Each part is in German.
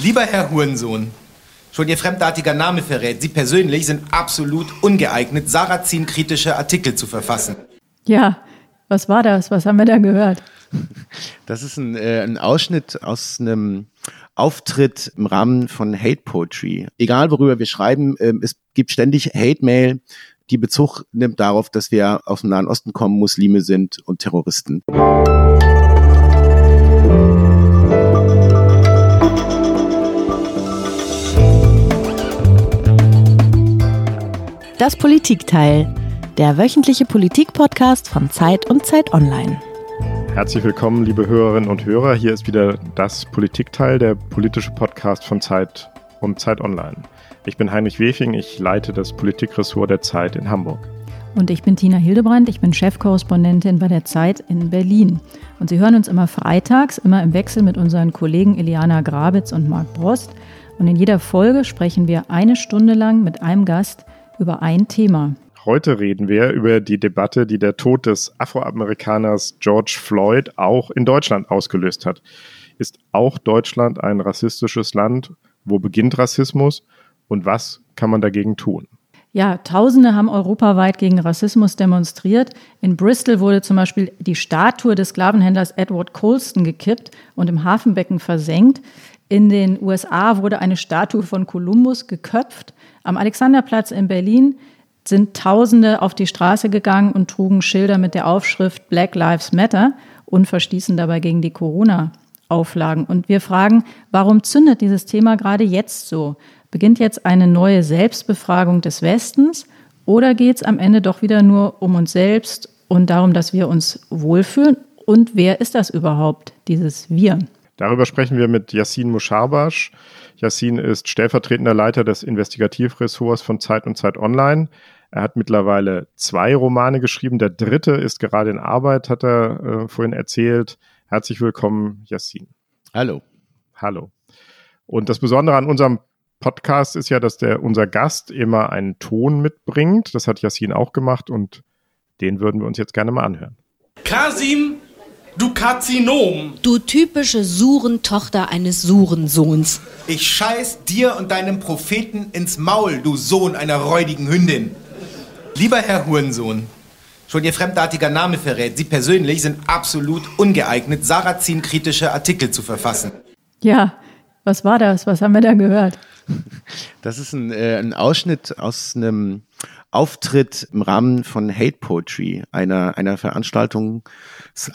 Lieber Herr Hurensohn, schon Ihr fremdartiger Name verrät, Sie persönlich sind absolut ungeeignet, Sarrazin-kritische Artikel zu verfassen. Ja, was war das? Was haben wir da gehört? Das ist ein, äh, ein Ausschnitt aus einem Auftritt im Rahmen von Hate Poetry. Egal worüber wir schreiben, äh, es gibt ständig Hate-Mail, die Bezug nimmt darauf, dass wir aus dem Nahen Osten kommen, Muslime sind und Terroristen. Das Politikteil, der wöchentliche Politik-Podcast von Zeit und Zeit Online. Herzlich willkommen, liebe Hörerinnen und Hörer. Hier ist wieder das Politikteil, der politische Podcast von Zeit und Zeit Online. Ich bin Heinrich Wefing, ich leite das Politikressort der Zeit in Hamburg. Und ich bin Tina Hildebrandt, ich bin Chefkorrespondentin bei der Zeit in Berlin. Und Sie hören uns immer freitags, immer im Wechsel mit unseren Kollegen Eliana Grabitz und Marc Brost. Und in jeder Folge sprechen wir eine Stunde lang mit einem Gast über ein Thema. Heute reden wir über die Debatte, die der Tod des Afroamerikaners George Floyd auch in Deutschland ausgelöst hat. Ist auch Deutschland ein rassistisches Land? Wo beginnt Rassismus? Und was kann man dagegen tun? Ja, Tausende haben europaweit gegen Rassismus demonstriert. In Bristol wurde zum Beispiel die Statue des Sklavenhändlers Edward Colston gekippt und im Hafenbecken versenkt. In den USA wurde eine Statue von Kolumbus geköpft. Am Alexanderplatz in Berlin sind Tausende auf die Straße gegangen und trugen Schilder mit der Aufschrift Black Lives Matter und verstießen dabei gegen die Corona-Auflagen. Und wir fragen, warum zündet dieses Thema gerade jetzt so? Beginnt jetzt eine neue Selbstbefragung des Westens oder geht es am Ende doch wieder nur um uns selbst und darum, dass wir uns wohlfühlen? Und wer ist das überhaupt, dieses Wir? Darüber sprechen wir mit Yassin Musharbash. Yassin ist stellvertretender Leiter des Investigativressorts von Zeit und Zeit Online. Er hat mittlerweile zwei Romane geschrieben. Der dritte ist gerade in Arbeit, hat er äh, vorhin erzählt. Herzlich willkommen, Yassin. Hallo. Hallo. Und das Besondere an unserem Podcast ist ja, dass der, unser Gast immer einen Ton mitbringt. Das hat Yassin auch gemacht und den würden wir uns jetzt gerne mal anhören. Kasim, du Karzinom. Du typische Surentochter eines Surensohns. Ich scheiß dir und deinem Propheten ins Maul, du Sohn einer räudigen Hündin. Lieber Herr Hurensohn, schon Ihr fremdartiger Name verrät, Sie persönlich sind absolut ungeeignet, Sarrazin-kritische Artikel zu verfassen. Ja, was war das? Was haben wir da gehört? Das ist ein, äh, ein Ausschnitt aus einem Auftritt im Rahmen von Hate Poetry, einer, einer Veranstaltung,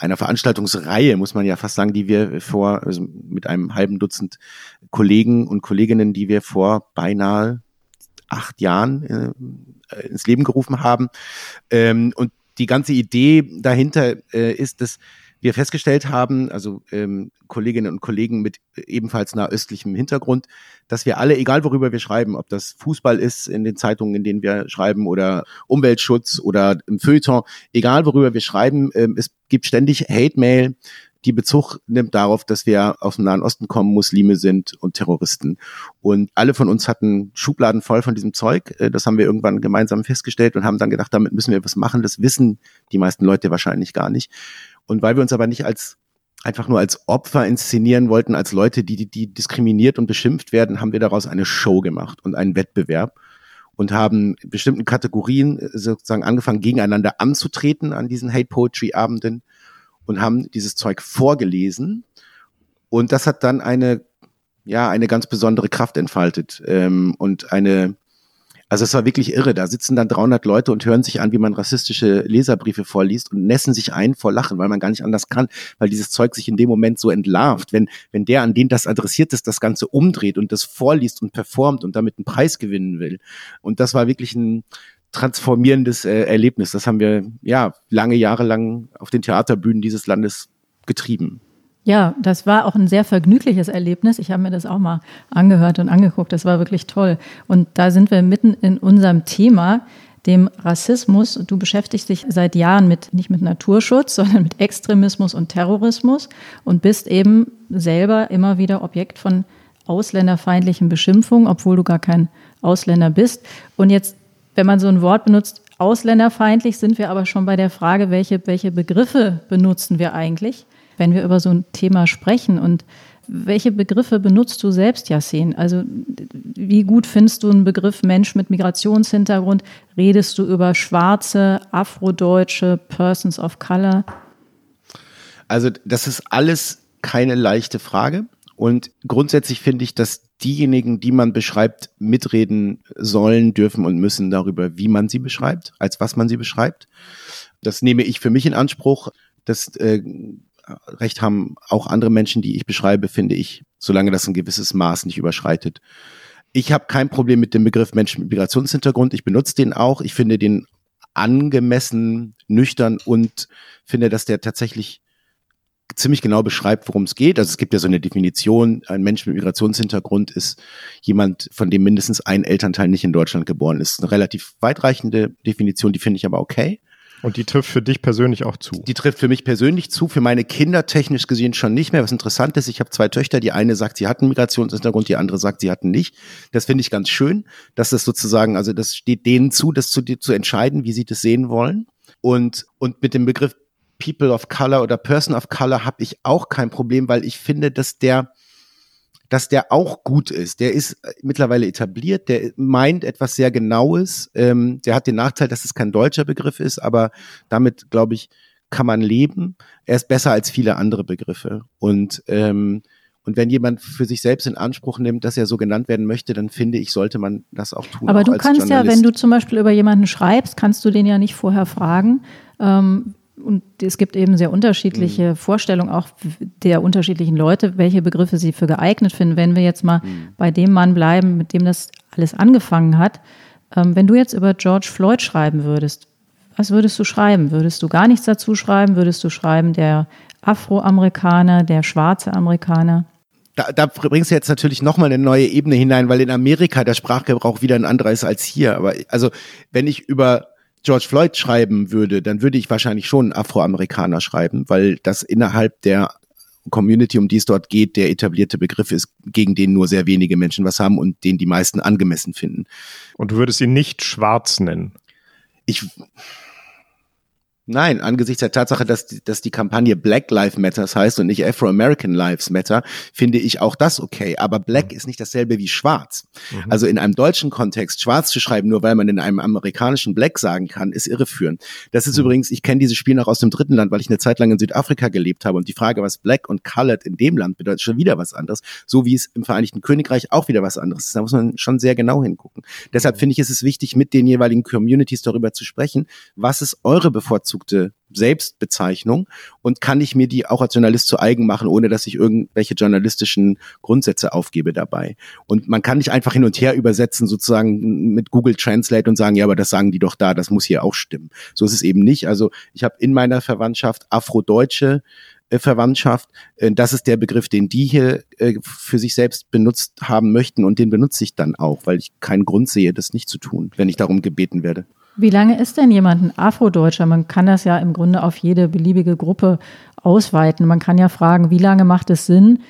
einer Veranstaltungsreihe, muss man ja fast sagen, die wir vor, also mit einem halben Dutzend Kollegen und Kolleginnen, die wir vor beinahe acht Jahren äh, ins Leben gerufen haben. Ähm, und die ganze Idee dahinter äh, ist, dass wir festgestellt haben, also ähm, Kolleginnen und Kollegen mit ebenfalls nahöstlichem Hintergrund, dass wir alle, egal worüber wir schreiben, ob das Fußball ist in den Zeitungen, in denen wir schreiben, oder Umweltschutz oder im Feuilleton, egal worüber wir schreiben, ähm, es gibt ständig Hate-Mail, die Bezug nimmt darauf, dass wir aus dem Nahen Osten kommen, Muslime sind und Terroristen. Und alle von uns hatten Schubladen voll von diesem Zeug. Äh, das haben wir irgendwann gemeinsam festgestellt und haben dann gedacht, damit müssen wir was machen. Das wissen die meisten Leute wahrscheinlich gar nicht. Und weil wir uns aber nicht als einfach nur als Opfer inszenieren wollten, als Leute, die, die diskriminiert und beschimpft werden, haben wir daraus eine Show gemacht und einen Wettbewerb und haben bestimmten Kategorien äh, sozusagen angefangen, gegeneinander anzutreten an diesen Hate Poetry Abenden und haben dieses Zeug vorgelesen. Und das hat dann eine, ja, eine ganz besondere Kraft entfaltet ähm, und eine, also es war wirklich irre. Da sitzen dann 300 Leute und hören sich an, wie man rassistische Leserbriefe vorliest und nässen sich ein vor Lachen, weil man gar nicht anders kann, weil dieses Zeug sich in dem Moment so entlarvt. Wenn, wenn der, an den das adressiert ist, das Ganze umdreht und das vorliest und performt und damit einen Preis gewinnen will. Und das war wirklich ein, transformierendes äh, Erlebnis. Das haben wir ja lange Jahre lang auf den Theaterbühnen dieses Landes getrieben. Ja, das war auch ein sehr vergnügliches Erlebnis. Ich habe mir das auch mal angehört und angeguckt. Das war wirklich toll. Und da sind wir mitten in unserem Thema, dem Rassismus. Du beschäftigst dich seit Jahren mit, nicht mit Naturschutz, sondern mit Extremismus und Terrorismus und bist eben selber immer wieder Objekt von ausländerfeindlichen Beschimpfungen, obwohl du gar kein Ausländer bist. Und jetzt wenn man so ein Wort benutzt, ausländerfeindlich, sind wir aber schon bei der Frage, welche, welche Begriffe benutzen wir eigentlich, wenn wir über so ein Thema sprechen. Und Welche Begriffe benutzt du selbst, Yassin? Also wie gut findest du einen Begriff Mensch mit Migrationshintergrund? Redest du über Schwarze, Afrodeutsche, Persons of Color? Also das ist alles keine leichte Frage. Und grundsätzlich finde ich, dass diejenigen, die man beschreibt, mitreden sollen, dürfen und müssen darüber, wie man sie beschreibt, als was man sie beschreibt. Das nehme ich für mich in Anspruch. Das äh, Recht haben auch andere Menschen, die ich beschreibe, finde ich, solange das ein gewisses Maß nicht überschreitet. Ich habe kein Problem mit dem Begriff Menschen mit Migrationshintergrund. Ich benutze den auch. Ich finde den angemessen, nüchtern und finde, dass der tatsächlich ziemlich genau beschreibt, worum es geht. Also es gibt ja so eine Definition, ein Mensch mit Migrationshintergrund ist jemand, von dem mindestens ein Elternteil nicht in Deutschland geboren ist. Eine relativ weitreichende Definition, die finde ich aber okay. Und die trifft für dich persönlich auch zu? Die trifft für mich persönlich zu, für meine Kinder technisch gesehen schon nicht mehr. Was interessant ist, ich habe zwei Töchter, die eine sagt, sie hatten Migrationshintergrund, die andere sagt, sie hatten nicht. Das finde ich ganz schön, dass das sozusagen, also das steht denen zu, das zu, zu entscheiden, wie sie das sehen wollen. Und, und mit dem Begriff People of Color oder Person of Color habe ich auch kein Problem, weil ich finde, dass der, dass der auch gut ist. Der ist äh, mittlerweile etabliert, der meint etwas sehr Genaues. Ähm, der hat den Nachteil, dass es kein deutscher Begriff ist, aber damit, glaube ich, kann man leben. Er ist besser als viele andere Begriffe. Und, ähm, und wenn jemand für sich selbst in Anspruch nimmt, dass er so genannt werden möchte, dann finde ich, sollte man das auch tun. Aber auch du kannst ja, wenn du zum Beispiel über jemanden schreibst, kannst du den ja nicht vorher fragen. Ähm, und es gibt eben sehr unterschiedliche mhm. Vorstellungen auch der unterschiedlichen Leute, welche Begriffe sie für geeignet finden. Wenn wir jetzt mal mhm. bei dem Mann bleiben, mit dem das alles angefangen hat, ähm, wenn du jetzt über George Floyd schreiben würdest, was würdest du schreiben? Würdest du gar nichts dazu schreiben? Würdest du schreiben der Afroamerikaner, der schwarze Amerikaner? Da, da bringst du jetzt natürlich nochmal eine neue Ebene hinein, weil in Amerika der Sprachgebrauch wieder ein anderer ist als hier. Aber also, wenn ich über George Floyd schreiben würde, dann würde ich wahrscheinlich schon Afroamerikaner schreiben, weil das innerhalb der Community, um die es dort geht, der etablierte Begriff ist, gegen den nur sehr wenige Menschen was haben und den die meisten angemessen finden. Und du würdest ihn nicht schwarz nennen? Ich, Nein, angesichts der Tatsache, dass die, dass die Kampagne Black Lives Matters heißt und nicht Afro-American Lives Matter, finde ich auch das okay. Aber Black mhm. ist nicht dasselbe wie Schwarz. Mhm. Also in einem deutschen Kontext Schwarz zu schreiben, nur weil man in einem amerikanischen Black sagen kann, ist irreführend. Das ist mhm. übrigens, ich kenne dieses Spiel noch aus dem dritten Land, weil ich eine Zeit lang in Südafrika gelebt habe und die Frage, was Black und Colored in dem Land bedeutet, schon wieder was anderes. So wie es im Vereinigten Königreich auch wieder was anderes ist. Da muss man schon sehr genau hingucken. Deshalb mhm. finde ich, ist es wichtig, mit den jeweiligen Communities darüber zu sprechen, was ist eure bevorzugte bevorzugte Selbstbezeichnung und kann ich mir die auch als Journalist zu eigen machen, ohne dass ich irgendwelche journalistischen Grundsätze aufgebe dabei. Und man kann nicht einfach hin und her übersetzen, sozusagen mit Google Translate und sagen, ja, aber das sagen die doch da, das muss hier auch stimmen. So ist es eben nicht. Also ich habe in meiner Verwandtschaft Afrodeutsche äh, Verwandtschaft. Äh, das ist der Begriff, den die hier äh, für sich selbst benutzt haben möchten und den benutze ich dann auch, weil ich keinen Grund sehe, das nicht zu tun, wenn ich darum gebeten werde. Wie lange ist denn jemand ein Afrodeutscher? Man kann das ja im Grunde auf jede beliebige Gruppe ausweiten. Man kann ja fragen, wie lange macht es Sinn,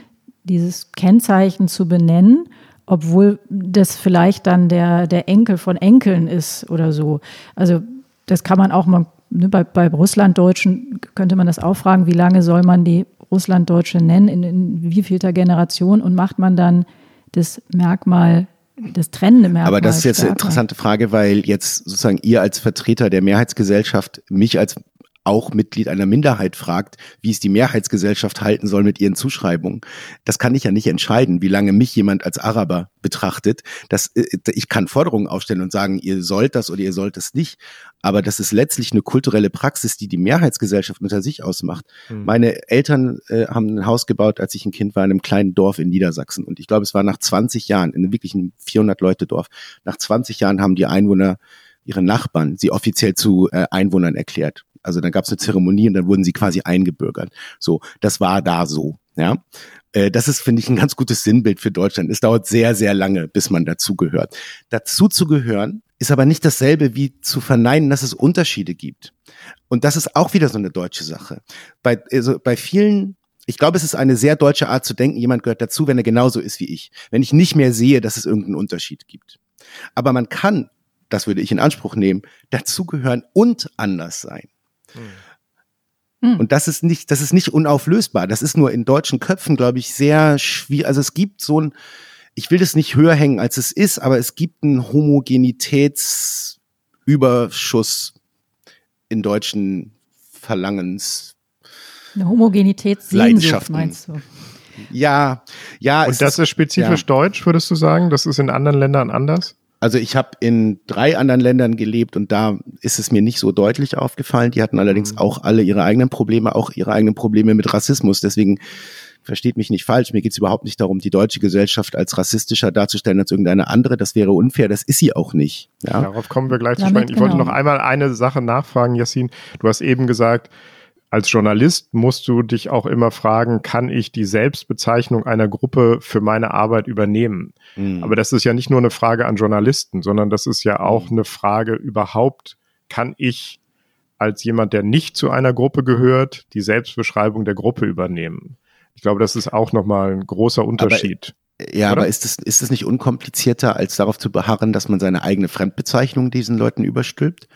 dieses Kennzeichen zu benennen, obwohl das vielleicht dann der, der Enkel von Enkeln ist oder so. Also das kann man auch mal, ne, bei, bei Russlanddeutschen könnte man das auch fragen, wie lange soll man die Russlanddeutsche nennen, in, in wievielter Generation und macht man dann das Merkmal das trennende Merkmal. Aber das ist jetzt stärker. eine interessante Frage, weil jetzt sozusagen ihr als Vertreter der Mehrheitsgesellschaft mich als auch Mitglied einer Minderheit fragt, wie es die Mehrheitsgesellschaft halten soll mit ihren Zuschreibungen. Das kann ich ja nicht entscheiden, wie lange mich jemand als Araber betrachtet. Das, äh, ich kann Forderungen aufstellen und sagen, ihr sollt das oder ihr sollt das nicht. Aber das ist letztlich eine kulturelle Praxis, die die Mehrheitsgesellschaft unter sich ausmacht. Mhm. Meine Eltern äh, haben ein Haus gebaut, als ich ein Kind war, in einem kleinen Dorf in Niedersachsen. Und ich glaube, es war nach 20 Jahren, in einem wirklichen 400-Leute-Dorf, nach 20 Jahren haben die Einwohner ihre Nachbarn sie offiziell zu äh, Einwohnern erklärt. Also dann gab es eine Zeremonie und dann wurden sie quasi eingebürgert. So, das war da so. Ja, äh, das ist, finde ich, ein ganz gutes Sinnbild für Deutschland. Es dauert sehr, sehr lange, bis man dazugehört. Dazu zu gehören ist aber nicht dasselbe wie zu verneinen, dass es Unterschiede gibt. Und das ist auch wieder so eine deutsche Sache. Bei, also bei vielen ich glaube, es ist eine sehr deutsche Art zu denken, jemand gehört dazu, wenn er genauso ist wie ich. Wenn ich nicht mehr sehe, dass es irgendeinen Unterschied gibt. Aber man kann, das würde ich in Anspruch nehmen, dazugehören und anders sein. Und das ist nicht, das ist nicht unauflösbar. Das ist nur in deutschen Köpfen, glaube ich, sehr schwierig. Also es gibt so ein, ich will das nicht höher hängen, als es ist, aber es gibt einen Homogenitätsüberschuss in deutschen Verlangens. Eine Homogenitätssehnsucht, meinst du? Ja, ja. Und es das ist spezifisch ja. deutsch, würdest du sagen? Das ist in anderen Ländern anders? Also ich habe in drei anderen Ländern gelebt und da ist es mir nicht so deutlich aufgefallen. Die hatten allerdings Mhm. auch alle ihre eigenen Probleme, auch ihre eigenen Probleme mit Rassismus. Deswegen versteht mich nicht falsch. Mir geht es überhaupt nicht darum, die deutsche Gesellschaft als rassistischer darzustellen als irgendeine andere. Das wäre unfair. Das ist sie auch nicht. Ja. Darauf kommen wir gleich zu Damit sprechen. Ich wollte genau. noch einmal eine Sache nachfragen, Yassin. Du hast eben gesagt, als Journalist musst du dich auch immer fragen, kann ich die Selbstbezeichnung einer Gruppe für meine Arbeit übernehmen? Mhm. Aber das ist ja nicht nur eine Frage an Journalisten, sondern das ist ja auch eine Frage überhaupt, kann ich als jemand, der nicht zu einer Gruppe gehört, die Selbstbeschreibung der Gruppe übernehmen? Ich glaube, das ist auch nochmal ein großer Unterschied. Ja, Oder? aber ist es, ist es nicht unkomplizierter, als darauf zu beharren, dass man seine eigene Fremdbezeichnung diesen Leuten überstülpt?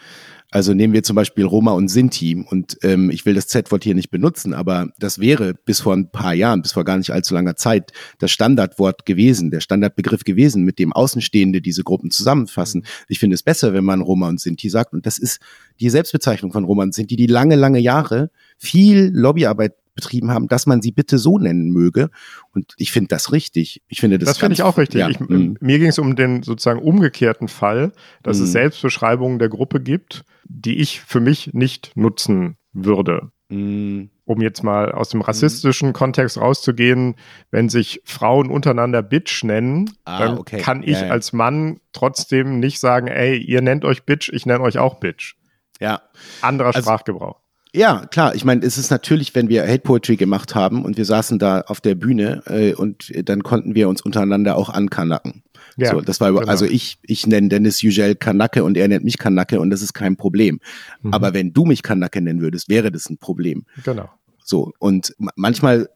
Also nehmen wir zum Beispiel Roma und Sinti. Und ähm, ich will das Z-Wort hier nicht benutzen, aber das wäre bis vor ein paar Jahren, bis vor gar nicht allzu langer Zeit, das Standardwort gewesen, der Standardbegriff gewesen, mit dem Außenstehende diese Gruppen zusammenfassen. Ich finde es besser, wenn man Roma und Sinti sagt. Und das ist die Selbstbezeichnung von Roma und Sinti, die lange, lange Jahre viel Lobbyarbeit betrieben haben, dass man sie bitte so nennen möge. Und ich finde das richtig. Ich finde das Das finde ich auch richtig. Ja, ich, mm. mir ging es um den sozusagen umgekehrten Fall, dass Mhm. es Selbstbeschreibungen der Gruppe gibt, die ich für mich nicht nutzen würde. Mm. Um jetzt mal aus dem rassistischen Kontext rauszugehen, wenn sich Frauen untereinander Bitch nennen, Ah, dann okay. kann ich ja. als Mann trotzdem nicht sagen, ey, ihr nennt euch Bitch, ich nenne euch auch Bitch. Ja. Anderer Also- Sprachgebrauch. Ja, klar. Ich meine, es ist natürlich, wenn wir Hate Poetry gemacht haben und wir saßen da auf der Bühne äh, und dann konnten wir uns untereinander auch ankanacken. Ja, so, das war über, genau. also ich ich nenne Dennis Yücel Kanacke und er nennt mich Kanacke und das ist kein Problem. Mhm. Aber wenn du mich Kanacke nennen würdest, wäre das ein Problem. Genau. So und ma- manchmal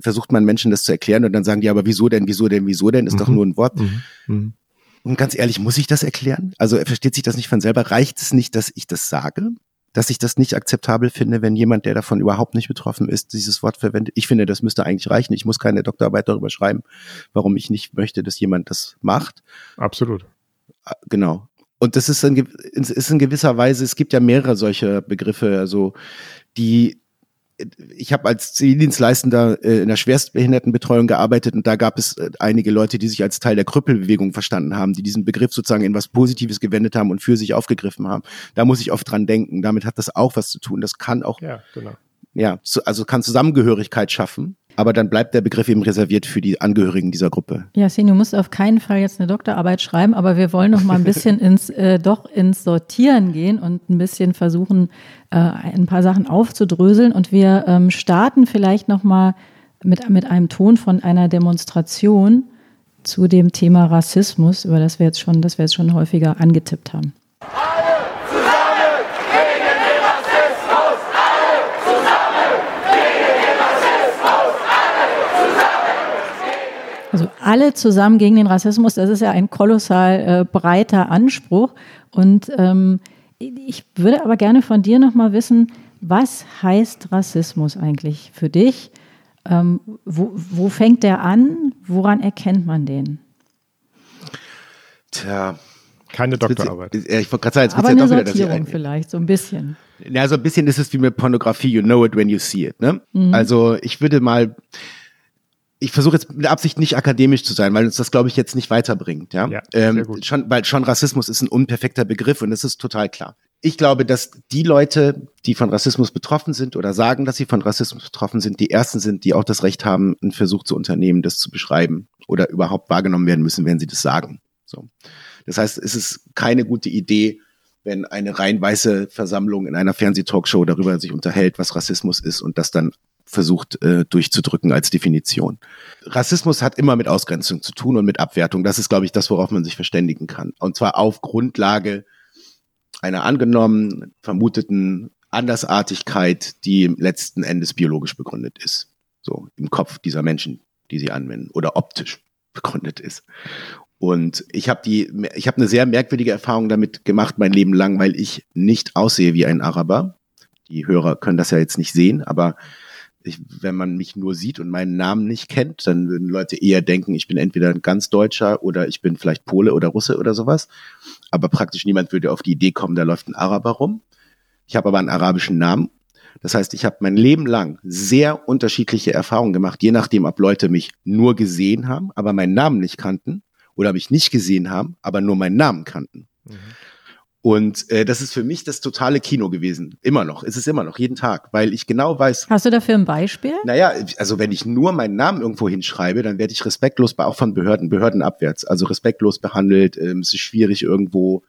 versucht man Menschen das zu erklären und dann sagen die aber wieso denn, wieso denn, wieso denn? Ist doch Mhm. nur ein Wort. Mhm. Und ganz ehrlich, muss ich das erklären? Also versteht sich das nicht von selber? Reicht es nicht, dass ich das sage? Dass ich das nicht akzeptabel finde, wenn jemand, der davon überhaupt nicht betroffen ist, dieses Wort verwendet? Ich finde, das müsste eigentlich reichen. Ich muss keine Doktorarbeit darüber schreiben, warum ich nicht möchte, dass jemand das macht. Absolut. Äh, Genau. Und das ist in, ist in gewisser Weise, es gibt ja mehrere solcher Begriffe, also die ich habe als Zivildienstleistender äh, in der Schwerstbehindertenbetreuung gearbeitet und da gab es äh, einige Leute, die sich als Teil der Krüppelbewegung verstanden haben, die diesen Begriff sozusagen in was Positives gewendet haben und für sich aufgegriffen haben. Da muss ich oft dran denken. Damit hat das auch was zu tun. Das kann auch, Ja, genau. ja, zu, also kann Zusammengehörigkeit schaffen, aber dann bleibt der Begriff eben reserviert für die Angehörigen dieser Gruppe. Yasin, du musst auf keinen Fall jetzt eine Doktorarbeit schreiben, aber wir wollen noch mal ein bisschen ins, äh, doch ins Sortieren gehen und ein bisschen versuchen, äh, ein paar Sachen aufzudröseln. Und wir ähm, starten vielleicht noch mal mit, mit einem Ton von einer Demonstration zu dem Thema Rassismus, über das wir jetzt schon, das wir jetzt schon häufiger angetippt haben. Also alle zusammen gegen den Rassismus, das ist ja ein kolossal äh, breiter Anspruch. Und ähm, ich würde aber gerne von dir nochmal wissen, was heißt Rassismus eigentlich für dich? Ähm, wo, wo fängt der an? Woran erkennt man den? Tja. Keine Doktorarbeit. Ich wollte gerade sagen, jetzt Aber wird's ja eine doch wieder, dass Sortierung vielleicht, so ein bisschen. Ja, so ein bisschen ist es wie mit Pornografie, you know it when you see it. Ne? Also ich würde mal, ich versuche jetzt mit Absicht nicht akademisch zu sein, weil uns das, glaube ich, jetzt nicht weiterbringt. Ja, Ja, ähm, schon, weil schon Rassismus ist ein unperfekter Begriff und das ist total klar. Ich glaube, dass die Leute, die von Rassismus betroffen sind oder sagen, dass sie von Rassismus betroffen sind, die ersten sind, die auch das Recht haben, einen Versuch zu unternehmen, das zu beschreiben oder überhaupt wahrgenommen werden müssen, wenn sie das sagen. So. Das heißt, es ist keine gute Idee, wenn eine rein weiße Versammlung in einer Fernsehtalkshow darüber sich unterhält, was Rassismus ist und das dann versucht äh, durchzudrücken als Definition. Rassismus hat immer mit Ausgrenzung zu tun und mit Abwertung. Das ist, glaube ich, das, worauf man sich verständigen kann. Und zwar auf Grundlage einer angenommen vermuteten Andersartigkeit, die letzten Endes biologisch begründet ist. So im Kopf dieser Menschen, die sie anwenden oder optisch begründet ist. Und ich habe die, ich habe eine sehr merkwürdige Erfahrung damit gemacht mein Leben lang, weil ich nicht aussehe wie ein Araber. Die Hörer können das ja jetzt nicht sehen, aber ich, wenn man mich nur sieht und meinen Namen nicht kennt, dann würden Leute eher denken, ich bin entweder ein ganz Deutscher oder ich bin vielleicht Pole oder Russe oder sowas. Aber praktisch niemand würde auf die Idee kommen, da läuft ein Araber rum. Ich habe aber einen arabischen Namen. Das heißt, ich habe mein Leben lang sehr unterschiedliche Erfahrungen gemacht, je nachdem, ob Leute mich nur gesehen haben, aber meinen Namen nicht kannten oder mich nicht gesehen haben, aber nur meinen Namen kannten. Mhm. Und äh, das ist für mich das totale Kino gewesen. Immer noch. Es ist immer noch, jeden Tag, weil ich genau weiß. Hast du dafür ein Beispiel? Naja, also wenn ich nur meinen Namen irgendwo hinschreibe, dann werde ich respektlos, auch von Behörden, Behörden abwärts, also respektlos behandelt. Ähm, es ist schwierig irgendwo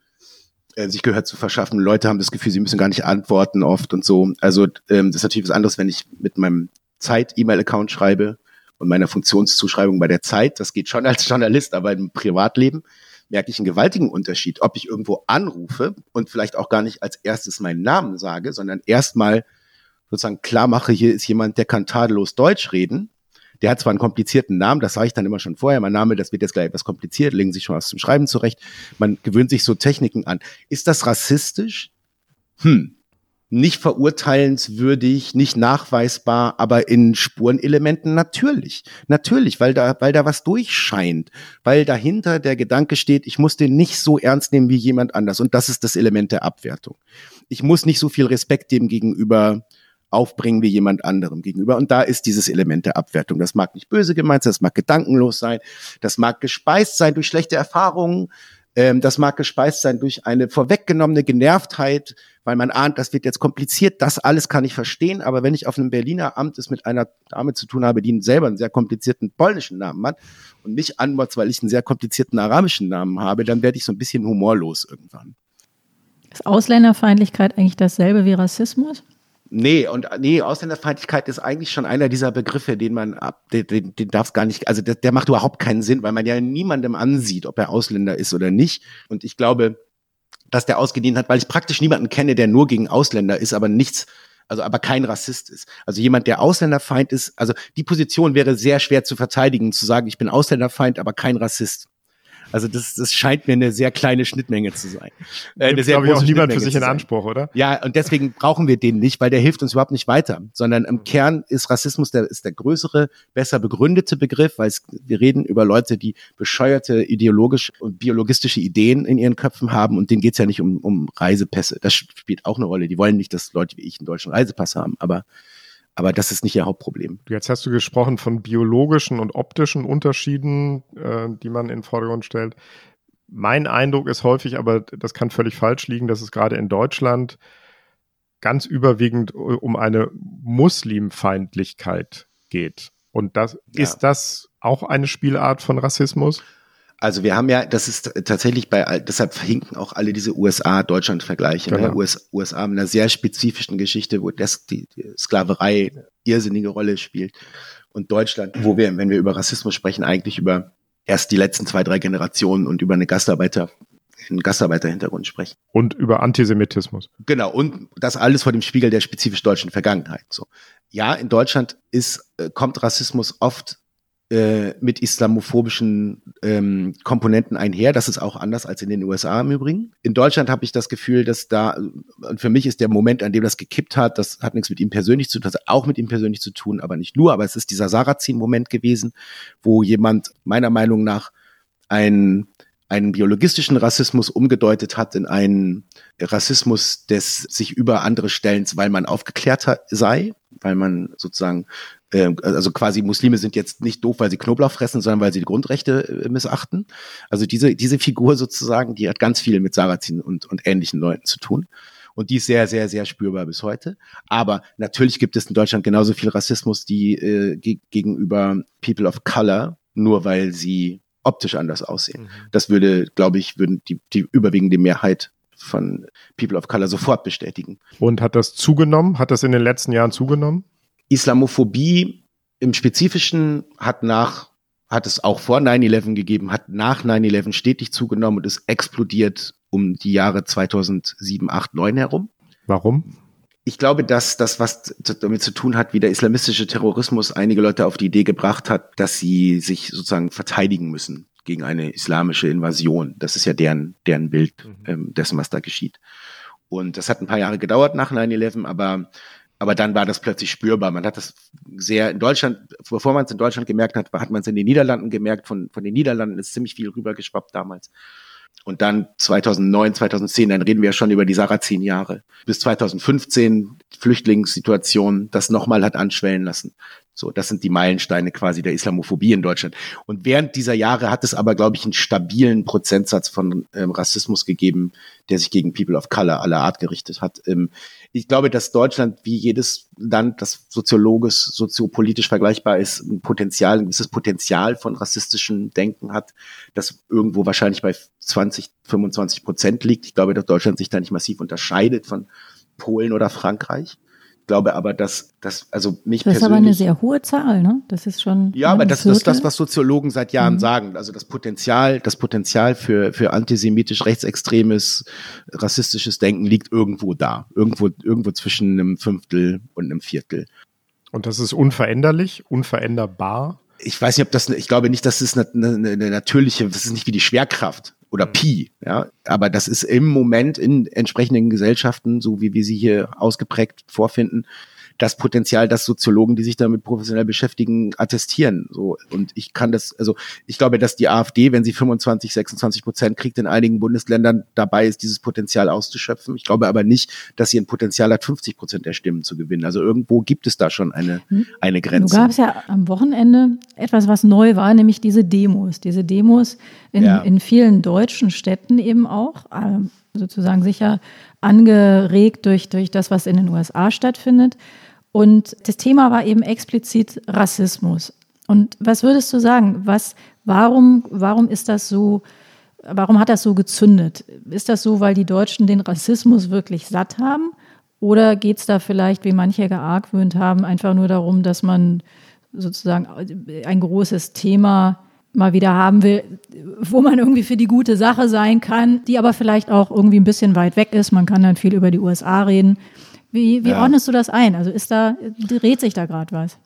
äh, sich Gehör zu verschaffen. Leute haben das Gefühl, sie müssen gar nicht antworten oft und so. Also ähm, das ist natürlich was anderes, wenn ich mit meinem Zeit-E-Mail-Account schreibe und meiner Funktionszuschreibung bei der Zeit. Das geht schon als Journalist, aber im Privatleben merke ich einen gewaltigen Unterschied, ob ich irgendwo anrufe und vielleicht auch gar nicht als erstes meinen Namen sage, sondern erstmal sozusagen klar mache, hier ist jemand, der kann tadellos Deutsch reden. Der hat zwar einen komplizierten Namen, das sage ich dann immer schon vorher, mein Name, das wird jetzt gleich etwas kompliziert, legen sich schon was zum Schreiben zurecht. Man gewöhnt sich so Techniken an. Ist das rassistisch? Hm, nicht verurteilenswürdig, nicht nachweisbar, aber in Spurenelementen natürlich. Natürlich, weil da, weil da was durchscheint, weil dahinter der Gedanke steht, ich muss den nicht so ernst nehmen wie jemand anders. Und das ist das Element der Abwertung. Ich muss nicht so viel Respekt dem gegenüber aufbringen wie jemand anderem gegenüber. Und da ist dieses Element der Abwertung. Das mag nicht böse gemeint sein, das mag gedankenlos sein, das mag gespeist sein durch schlechte Erfahrungen, ähm, das mag gespeist sein durch eine vorweggenommene Genervtheit, weil man ahnt, das wird jetzt kompliziert. Das alles kann ich verstehen. Aber wenn ich auf einem Berliner Amt es mit einer Dame zu tun habe, die selber einen sehr komplizierten polnischen Namen hat und mich anmotzt, weil ich einen sehr komplizierten arabischen Namen habe, dann werde ich so ein bisschen humorlos irgendwann. Ist Ausländerfeindlichkeit eigentlich dasselbe wie Rassismus? Nee, und nee, Ausländerfeindlichkeit ist eigentlich schon einer dieser Begriffe, den man ab, den, den, den darf gar nicht, also der, der macht überhaupt keinen Sinn, weil man ja niemandem ansieht, ob er Ausländer ist oder nicht. Und ich glaube, dass der ausgedient hat, weil ich praktisch niemanden kenne, der nur gegen Ausländer ist, aber nichts, also aber kein Rassist ist. Also jemand, der Ausländerfeind ist, also die Position wäre sehr schwer zu verteidigen, zu sagen, ich bin Ausländerfeind, aber kein Rassist. Also das, das scheint mir eine sehr kleine Schnittmenge zu sein. Äh, eine sehr große auch niemand für sich in Anspruch, oder? Ja, und deswegen brauchen wir den nicht, weil der hilft uns überhaupt nicht weiter, sondern im Kern ist Rassismus der, ist der größere, besser begründete Begriff, weil es, wir reden über Leute, die bescheuerte ideologische und biologistische Ideen in ihren Köpfen haben und denen geht's ja nicht um, um Reisepässe. Das spielt auch eine Rolle. Die wollen nicht, dass Leute wie ich einen deutschen Reisepass haben, aber aber das ist nicht ihr Hauptproblem. Jetzt hast du gesprochen von biologischen und optischen Unterschieden, äh, die man in den Vordergrund stellt. Mein Eindruck ist häufig, aber das kann völlig falsch liegen, dass es gerade in Deutschland ganz überwiegend um eine Muslimfeindlichkeit geht. Und das ja. ist das auch eine Spielart von Rassismus? Also wir haben ja, das ist tatsächlich bei, deshalb hinken auch alle diese USA-Deutschland-Vergleiche. Ne? Genau. Ne? US, USA mit einer sehr spezifischen Geschichte, wo das, die, die Sklaverei irrsinnige Rolle spielt. Und Deutschland, wo wir, wenn wir über Rassismus sprechen, eigentlich über erst die letzten zwei, drei Generationen und über eine Gastarbeiter, einen Gastarbeiterhintergrund sprechen. Und über Antisemitismus. Genau, und das alles vor dem Spiegel der spezifisch deutschen Vergangenheit. So. Ja, in Deutschland ist, äh, kommt Rassismus oft äh, mit islamophobischen ähm, Komponenten einher. Das ist auch anders als in den USA im Übrigen. In Deutschland habe ich das Gefühl, dass da, und für mich ist der Moment, an dem das gekippt hat, das hat nichts mit ihm persönlich zu tun, das hat auch mit ihm persönlich zu tun, aber nicht nur, aber es ist dieser Sarrazin-Moment gewesen, wo jemand meiner Meinung nach ein einen biologistischen Rassismus umgedeutet hat in einen Rassismus des sich über andere Stellens, weil man aufgeklärt sei, weil man sozusagen äh, also quasi Muslime sind jetzt nicht doof, weil sie Knoblauch fressen, sondern weil sie die Grundrechte äh, missachten. Also diese, diese Figur sozusagen, die hat ganz viel mit Sarazin und, und ähnlichen Leuten zu tun. Und die ist sehr, sehr, sehr spürbar bis heute. Aber natürlich gibt es in Deutschland genauso viel Rassismus, die äh, ge gegenüber People of Color, nur weil sie optisch anders aussehen. Mhm. Das würde, glaube ich, würden die, die überwiegende Mehrheit von People of Color sofort bestätigen. Und hat das zugenommen? Hat das in den letzten Jahren zugenommen? Islamophobie im Spezifischen hat nach, hat es auch vor 9-11 gegeben, hat nach 9-11 stetig zugenommen und ist explodiert um die Jahre 2007, 8, 9 herum. Warum? Ich glaube, dass das, was damit zu tun hat, wie der islamistische Terrorismus einige Leute auf die Idee gebracht hat, dass sie sich sozusagen verteidigen müssen gegen eine islamische Invasion. Das ist ja deren, deren Bild mhm. ähm, dessen, was da geschieht. Und das hat ein paar Jahre gedauert nach 9-11, aber, aber dann war das plötzlich spürbar. Man hat das sehr in Deutschland, bevor man es in Deutschland gemerkt hat, hat man es in den Niederlanden gemerkt. Von, von den Niederlanden ist ziemlich viel rübergeschwappt damals. Und dann 2009, 2010, dann reden wir ja schon über die Sarrazin-Jahre. Bis 2015 Flüchtlingssituation, das nochmal hat anschwellen lassen. So, das sind die Meilensteine quasi der Islamophobie in Deutschland. Und während dieser Jahre hat es aber, glaube ich, einen stabilen Prozentsatz von ähm, Rassismus gegeben, der sich gegen People of Color aller Art gerichtet hat. Ähm, ich glaube, dass Deutschland wie jedes Land, das soziologisch, soziopolitisch vergleichbar ist, ein Potenzial, ein gewisses Potenzial von rassistischem Denken hat, das irgendwo wahrscheinlich bei 20, 25 Prozent liegt. Ich glaube, dass Deutschland sich da nicht massiv unterscheidet von Polen oder Frankreich glaube aber, dass das, also mich Das ist aber eine sehr hohe Zahl, ne? Das ist schon. Ja, aber das, ist das, was Soziologen seit Jahren mhm. sagen. Also das Potenzial, das Potenzial für, für antisemitisch, rechtsextremes, rassistisches Denken liegt irgendwo da. Irgendwo, irgendwo zwischen einem Fünftel und einem Viertel. Und das ist unveränderlich, unveränderbar? Ich weiß nicht, ob das, ich glaube nicht, dass es eine, eine, eine natürliche, das ist nicht wie die Schwerkraft oder mhm. Pi, ja. Aber das ist im Moment in entsprechenden Gesellschaften, so wie wir sie hier ausgeprägt vorfinden, das Potenzial, das Soziologen, die sich damit professionell beschäftigen, attestieren. So und ich kann das, also ich glaube, dass die AfD, wenn sie 25, 26 Prozent kriegt in einigen Bundesländern, dabei ist, dieses Potenzial auszuschöpfen. Ich glaube aber nicht, dass sie ein Potenzial hat, 50 Prozent der Stimmen zu gewinnen. Also irgendwo gibt es da schon eine hm. eine Grenze. Du gab es ja am Wochenende etwas, was neu war, nämlich diese Demos. Diese Demos in, ja. in vielen deutschen Städten eben auch. Ähm, sozusagen sicher angeregt durch, durch das, was in den USA stattfindet. Und das Thema war eben explizit Rassismus. Und was würdest du sagen? Was, warum, warum ist das so, warum hat das so gezündet? Ist das so, weil die Deutschen den Rassismus wirklich satt haben? Oder geht es da vielleicht, wie manche geargwöhnt haben, einfach nur darum, dass man sozusagen ein großes Thema mal wieder haben will, wo man irgendwie für die gute Sache sein kann, die aber vielleicht auch irgendwie ein bisschen weit weg ist. Man kann dann viel über die USA reden. Wie, wie ja. ordnest du das ein? Also ist da, dreht sich da gerade was?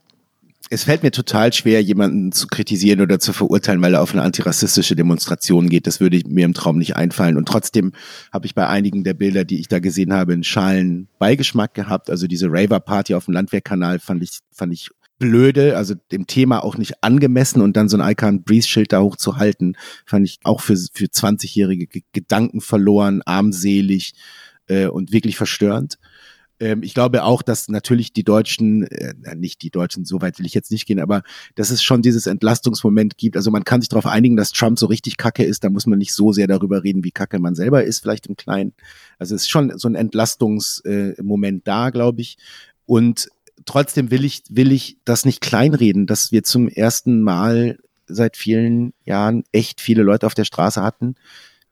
Es fällt mir total schwer, jemanden zu kritisieren oder zu verurteilen, weil er auf eine antirassistische Demonstration geht. Das würde mir im Traum nicht einfallen. Und trotzdem habe ich bei einigen der Bilder, die ich da gesehen habe, einen schalen Beigeschmack gehabt. Also diese Raver-Party auf dem Landwehrkanal fand ich, fand ich blöde, also dem Thema auch nicht angemessen und dann so ein Icon Breeze Schild da hochzuhalten, fand ich auch für, für 20-jährige Gedanken verloren, armselig äh, und wirklich verstörend. Ähm, ich glaube auch, dass natürlich die Deutschen, äh, nicht die Deutschen, so weit will ich jetzt nicht gehen, aber dass es schon dieses Entlastungsmoment gibt. Also man kann sich darauf einigen, dass Trump so richtig kacke ist, da muss man nicht so sehr darüber reden, wie kacke man selber ist, vielleicht im Kleinen. Also es ist schon so ein Entlastungsmoment äh, da, glaube ich. Und trotzdem will ich, will ich das nicht kleinreden, dass wir zum ersten Mal seit vielen Jahren echt viele Leute auf der Straße hatten,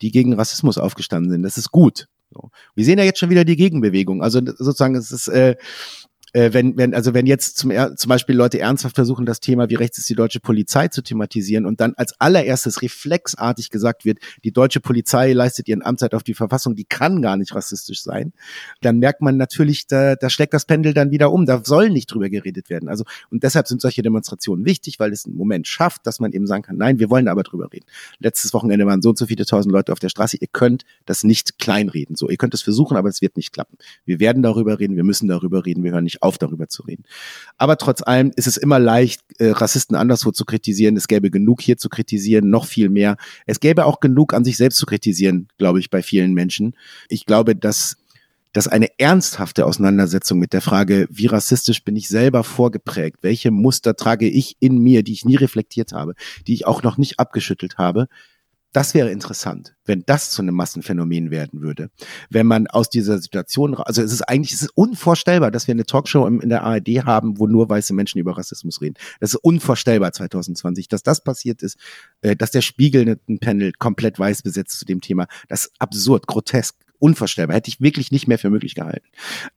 die gegen Rassismus aufgestanden sind. Das ist gut. So. Wir sehen ja jetzt schon wieder die Gegenbewegung. Also sozusagen, es ist, äh, äh, wenn, wenn, also wenn jetzt zum, zum Beispiel Leute ernsthaft versuchen, das Thema, wie rechts ist die deutsche Polizei zu thematisieren und dann als allererstes reflexartig gesagt wird, die deutsche Polizei leistet ihren Amtszeit auf die Verfassung, die kann gar nicht rassistisch sein, dann merkt man natürlich, da, da schlägt das Pendel dann wieder um, da soll nicht drüber geredet werden. Also, und deshalb sind solche Demonstrationen wichtig, weil es einen Moment schafft, dass man eben sagen kann, nein, wir wollen aber drüber reden. Letztes Wochenende waren so und so viele tausend Leute auf der Straße, ihr könnt das nicht kleinreden. So, ihr könnt es versuchen, aber es wird nicht klappen. Wir werden darüber reden, wir müssen darüber reden, wir hören nicht auf, darüber zu reden. Aber trotz allem ist es immer leicht, äh, Rassisten anderswo zu kritisieren. Es gäbe genug hier zu kritisieren, noch viel mehr. Es gäbe auch genug an sich selbst zu kritisieren, glaube ich, bei vielen Menschen. Ich glaube, dass dass eine ernsthafte Auseinandersetzung mit der Frage, wie rassistisch bin ich selber vorgeprägt, welche Muster trage ich in mir, die ich nie reflektiert habe, die ich auch noch nicht abgeschüttelt habe, das wäre interessant, wenn das zu einem Massenphänomen werden würde. Wenn man aus dieser Situation, also es ist eigentlich, es ist unvorstellbar, dass wir eine Talkshow in der ARD haben, wo nur weiße Menschen über Rassismus reden. Das ist unvorstellbar 2020, dass das passiert ist, äh, dass der Spiegel ein Panel komplett weiß besetzt zu dem Thema. Das ist absurd, grotesk, unvorstellbar. Hätte ich wirklich nicht mehr für möglich gehalten.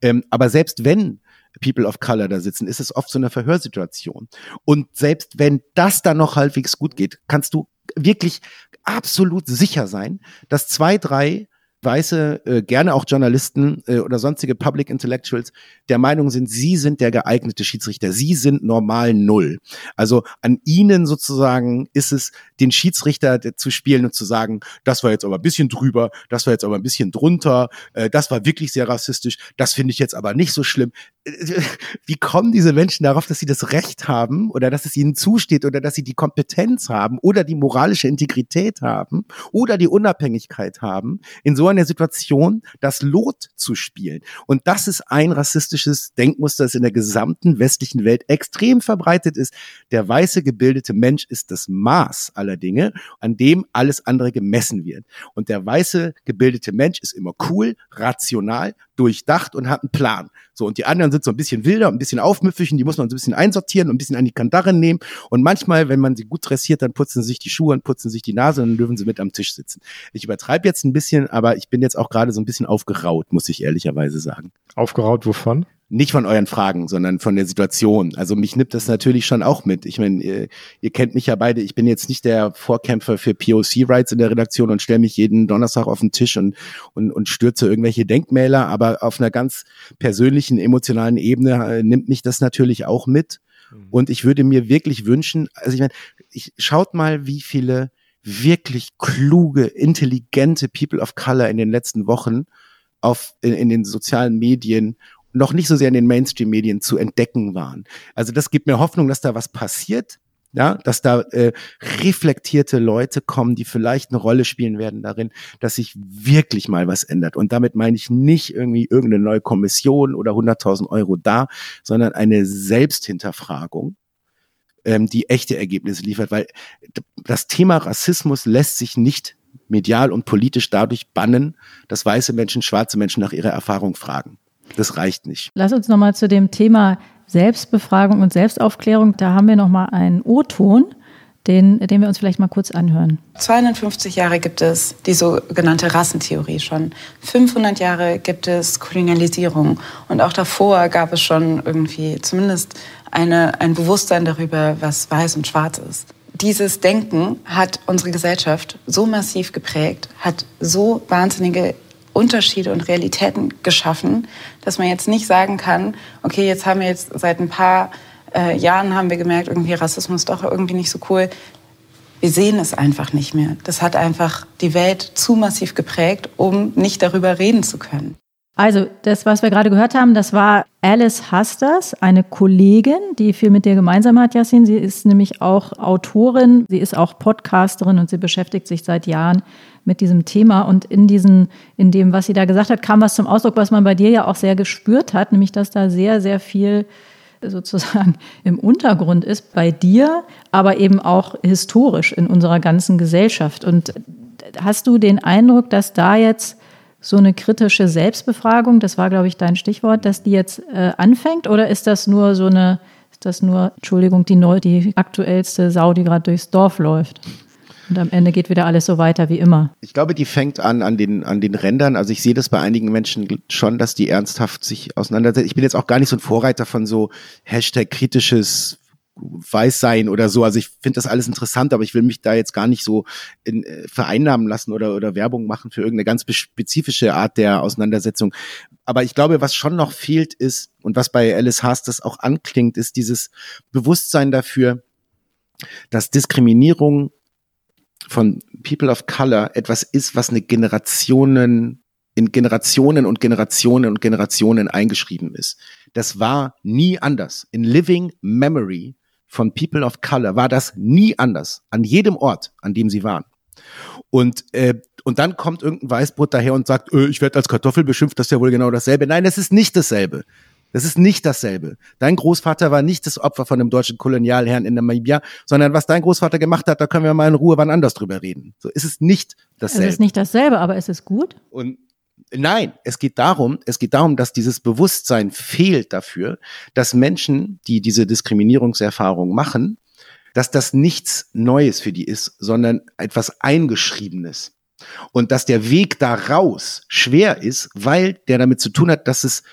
Ähm, aber selbst wenn People of Color da sitzen, ist es oft so eine Verhörsituation. Und selbst wenn das dann noch halbwegs gut geht, kannst du wirklich absolut sicher sein, dass zwei, drei Weiße, äh, gerne auch Journalisten äh, oder sonstige Public Intellectuals der Meinung sind, sie sind der geeignete Schiedsrichter. Sie sind normal null. Also an ihnen sozusagen ist es, den Schiedsrichter zu spielen und zu sagen, das war jetzt aber ein bisschen drüber, das war jetzt aber ein bisschen drunter, äh, das war wirklich sehr rassistisch, das finde ich jetzt aber nicht so schlimm. Wie kommen diese Menschen darauf, dass sie das Recht haben oder dass es ihnen zusteht oder dass sie die Kompetenz haben oder die moralische Integrität haben oder die Unabhängigkeit haben, in so einer Situation das Lot zu spielen? Und das ist ein rassistisches Denkmuster, das in der gesamten westlichen Welt extrem verbreitet ist. Der weiße gebildete Mensch ist das Maß aller Dinge, an dem alles andere gemessen wird. Und der weiße gebildete Mensch ist immer cool, rational, durchdacht und hat einen Plan. So, und die anderen sind so ein bisschen wilder, ein bisschen aufmüpfig und die muss man so ein bisschen einsortieren und ein bisschen an die Kandare nehmen. Und manchmal, wenn man sie gut dressiert, dann putzen sie sich die Schuhe und putzen sich die Nase und dann dürfen sie mit am Tisch sitzen. Ich übertreibe jetzt ein bisschen, aber ich bin jetzt auch gerade so ein bisschen aufgeraut, muss ich ehrlicherweise sagen. Aufgeraut wovon? Nicht von euren Fragen, sondern von der Situation. Also mich nimmt das natürlich schon auch mit. Ich meine, ihr, ihr kennt mich ja beide. Ich bin jetzt nicht der Vorkämpfer für POC-Rights in der Redaktion und stelle mich jeden Donnerstag auf den Tisch und, und, und stürze irgendwelche Denkmäler. Aber auf einer ganz persönlichen, emotionalen Ebene äh, nimmt mich das natürlich auch mit. Mhm. Und ich würde mir wirklich wünschen, also ich meine, ich, schaut mal, wie viele wirklich kluge, intelligente People of Color in den letzten Wochen auf, in, in den sozialen Medien noch nicht so sehr in den Mainstream-Medien zu entdecken waren. Also das gibt mir Hoffnung, dass da was passiert, ja, dass da äh, reflektierte Leute kommen, die vielleicht eine Rolle spielen werden darin, dass sich wirklich mal was ändert. Und damit meine ich nicht irgendwie irgendeine neue Kommission oder 100.000 Euro da, sondern eine Selbsthinterfragung, ähm, die echte Ergebnisse liefert, weil das Thema Rassismus lässt sich nicht medial und politisch dadurch bannen, dass weiße Menschen schwarze Menschen nach ihrer Erfahrung fragen. Das reicht nicht. Lass uns nochmal zu dem Thema Selbstbefragung und Selbstaufklärung. Da haben wir nochmal einen O-Ton, den, den wir uns vielleicht mal kurz anhören. 250 Jahre gibt es die sogenannte Rassentheorie schon. 500 Jahre gibt es Kolonialisierung. Und auch davor gab es schon irgendwie zumindest eine, ein Bewusstsein darüber, was weiß und schwarz ist. Dieses Denken hat unsere Gesellschaft so massiv geprägt, hat so wahnsinnige Unterschiede und Realitäten geschaffen, dass man jetzt nicht sagen kann, okay, jetzt haben wir jetzt seit ein paar äh, Jahren haben wir gemerkt, irgendwie Rassismus doch irgendwie nicht so cool. Wir sehen es einfach nicht mehr. Das hat einfach die Welt zu massiv geprägt, um nicht darüber reden zu können. Also, das, was wir gerade gehört haben, das war Alice Hasters, eine Kollegin, die viel mit dir gemeinsam hat, Yassin. Sie ist nämlich auch Autorin, sie ist auch Podcasterin und sie beschäftigt sich seit Jahren mit diesem Thema. Und in, diesen, in dem, was sie da gesagt hat, kam was zum Ausdruck, was man bei dir ja auch sehr gespürt hat, nämlich dass da sehr, sehr viel sozusagen im Untergrund ist bei dir, aber eben auch historisch in unserer ganzen Gesellschaft. Und hast du den Eindruck, dass da jetzt so eine kritische Selbstbefragung, das war, glaube ich, dein Stichwort, dass die jetzt äh, anfängt? Oder ist das nur so eine, ist das nur, Entschuldigung, die, neu, die aktuellste Sau, die gerade durchs Dorf läuft? Und am Ende geht wieder alles so weiter wie immer. Ich glaube, die fängt an an den, an den Rändern. Also ich sehe das bei einigen Menschen schon, dass die ernsthaft sich auseinandersetzen. Ich bin jetzt auch gar nicht so ein Vorreiter von so Hashtag kritisches weiß sein oder so. Also ich finde das alles interessant, aber ich will mich da jetzt gar nicht so in, äh, vereinnahmen lassen oder, oder Werbung machen für irgendeine ganz spezifische Art der Auseinandersetzung. Aber ich glaube, was schon noch fehlt ist, und was bei Alice Haas das auch anklingt, ist dieses Bewusstsein dafür, dass Diskriminierung von People of Color etwas ist, was eine Generationen in Generationen und Generationen und Generationen eingeschrieben ist. Das war nie anders. In Living Memory von People of Color war das nie anders. An jedem Ort, an dem sie waren. Und, äh, und dann kommt irgendein Weißbrot daher und sagt, äh, ich werde als Kartoffel beschimpft, das ist ja wohl genau dasselbe. Nein, das ist nicht dasselbe. Das ist nicht dasselbe. Dein Großvater war nicht das Opfer von einem deutschen Kolonialherrn in Namibia, sondern was dein Großvater gemacht hat, da können wir mal in Ruhe wann anders drüber reden. So ist es nicht dasselbe. Es ist nicht dasselbe, aber es ist gut. Und Nein, es geht darum, es geht darum, dass dieses Bewusstsein fehlt dafür, dass Menschen, die diese Diskriminierungserfahrung machen, dass das nichts Neues für die ist, sondern etwas Eingeschriebenes. Und dass der Weg daraus schwer ist, weil der damit zu tun hat, dass es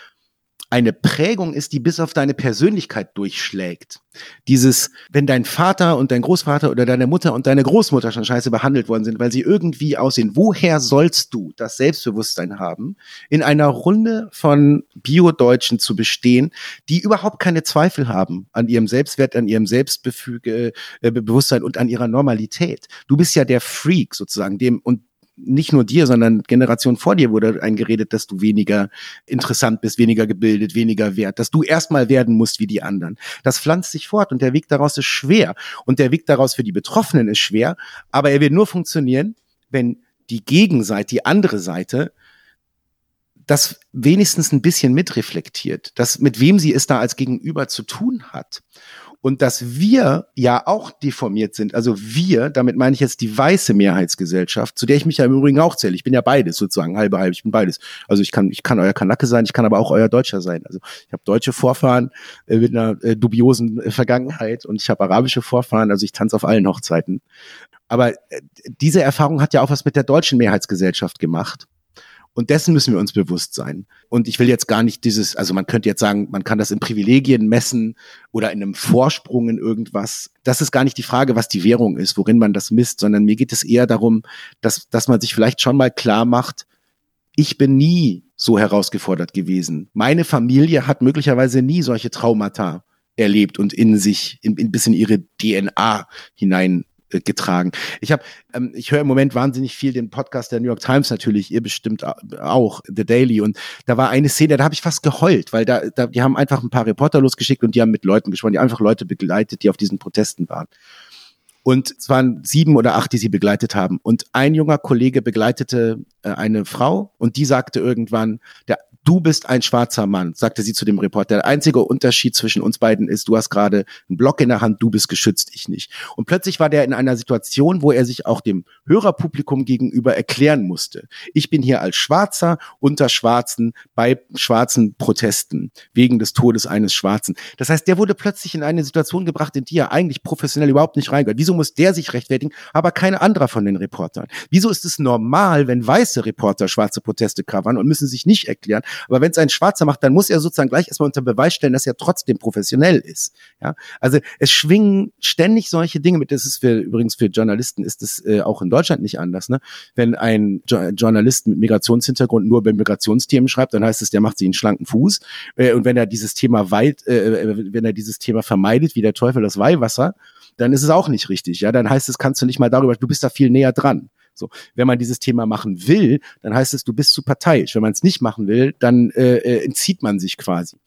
eine Prägung ist, die bis auf deine Persönlichkeit durchschlägt. Dieses, wenn dein Vater und dein Großvater oder deine Mutter und deine Großmutter schon scheiße behandelt worden sind, weil sie irgendwie aussehen, woher sollst du das Selbstbewusstsein haben, in einer Runde von Bio-Deutschen zu bestehen, die überhaupt keine Zweifel haben an ihrem Selbstwert, an ihrem Selbstbewusstsein äh, und an ihrer Normalität. Du bist ja der Freak sozusagen, dem und nicht nur dir, sondern Generationen vor dir wurde eingeredet, dass du weniger interessant bist, weniger gebildet, weniger wert, dass du erstmal werden musst wie die anderen. Das pflanzt sich fort und der Weg daraus ist schwer. Und der Weg daraus für die Betroffenen ist schwer, aber er wird nur funktionieren, wenn die Gegenseite, die andere Seite, das wenigstens ein bisschen mitreflektiert, dass mit wem sie es da als Gegenüber zu tun hat und dass wir ja auch deformiert sind. Also wir, damit meine ich jetzt die weiße Mehrheitsgesellschaft, zu der ich mich ja im Übrigen auch zähle. Ich bin ja beides sozusagen, halbe halbe, ich bin beides. Also ich kann, ich kann euer Kanake sein, ich kann aber auch euer Deutscher sein. Also ich habe deutsche Vorfahren äh, mit einer äh, dubiosen äh, Vergangenheit und ich habe arabische Vorfahren, also ich tanze auf allen Hochzeiten. Aber äh, diese Erfahrung hat ja auch was mit der deutschen Mehrheitsgesellschaft gemacht. Und dessen müssen wir uns bewusst sein. Und ich will jetzt gar nicht dieses, also man könnte jetzt sagen, man kann das in Privilegien messen oder in einem Vorsprung in irgendwas. Das ist gar nicht die Frage, was die Währung ist, worin man das misst, sondern mir geht es eher darum, dass, dass man sich vielleicht schon mal klar macht, ich bin nie so herausgefordert gewesen. Meine Familie hat möglicherweise nie solche Traumata erlebt und in sich, in, in bis in ihre DNA hinein getragen. Ich habe, ähm, ich höre im Moment wahnsinnig viel den Podcast der New York Times natürlich, ihr bestimmt auch, The Daily. Und da war eine Szene, da habe ich fast geheult, weil da, da, die haben einfach ein paar Reporter losgeschickt und die haben mit Leuten gesprochen, die einfach Leute begleitet, die auf diesen Protesten waren. Und es waren sieben oder acht, die sie begleitet haben. Und ein junger Kollege begleitete äh, eine Frau und die sagte irgendwann, der du bist ein schwarzer Mann, sagte sie zu dem Reporter. Der einzige Unterschied zwischen uns beiden ist, du hast gerade einen Block in der Hand, du bist geschützt, ich nicht. Und plötzlich war der in einer Situation, wo er sich auch dem Hörerpublikum gegenüber erklären musste. Ich bin hier als Schwarzer unter Schwarzen bei schwarzen Protesten wegen des Todes eines Schwarzen. Das heißt, der wurde plötzlich in eine Situation gebracht, in die er eigentlich professionell überhaupt nicht reingehört. Wieso muss der sich rechtfertigen, aber kein anderer von den Reportern? Wieso ist es normal, wenn weiße Reporter schwarze Proteste covern und müssen sich nicht erklären, aber wenn es ein Schwarzer macht, dann muss er sozusagen gleich erstmal unter Beweis stellen, dass er trotzdem professionell ist. Ja, also es schwingen ständig solche Dinge mit. Das ist für übrigens für Journalisten ist es äh, auch in Deutschland nicht anders. Ne? Wenn ein jo Journalist mit Migrationshintergrund nur über Migrationsthemen schreibt, dann heißt es, der macht sich einen schlanken Fuß. Äh, und wenn er dieses Thema weit, äh, äh, wenn er dieses Thema vermeidet, wie der Teufel das Weihwasser, dann ist es auch nicht richtig. Ja, dann heißt es, kannst du nicht mal darüber, du bist da viel näher dran. So, wenn man dieses Thema machen will, dann heißt es, du bist zu parteiisch. Wenn man es nicht machen will, dann äh, äh, entzieht man sich quasi.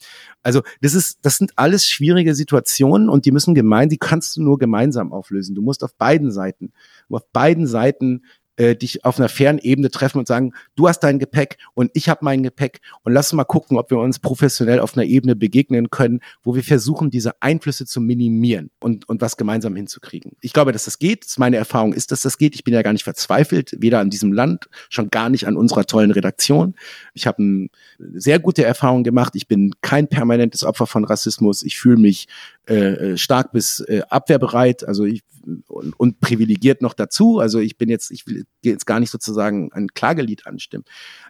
Also das ist, das sind alles schwierige Situationen und die müssen gemein, die kannst du nur gemeinsam auflösen. Du musst auf beiden Seiten, auf beiden Seiten äh, dich auf einer fairen Ebene treffen und sagen, du hast dein Gepäck und ich habe mein Gepäck und lass mal gucken, ob wir uns professionell auf einer Ebene begegnen können, wo wir versuchen, diese Einflüsse zu minimieren und, und was gemeinsam hinzukriegen. Ich glaube, dass das geht. Meine Erfahrung ist, dass das geht. Ich bin ja gar nicht verzweifelt, weder an diesem Land, schon gar nicht an unserer tollen Redaktion. Ich habe eine sehr gute Erfahrung gemacht. Ich bin kein permanentes Opfer von Rassismus. Ich fühle mich äh, äh, stark bis äh, abwehrbereit, also ich und, und privilegiert noch dazu. Also ich bin jetzt, ich will jetzt gar nicht sozusagen ein Klagelied anstimmen.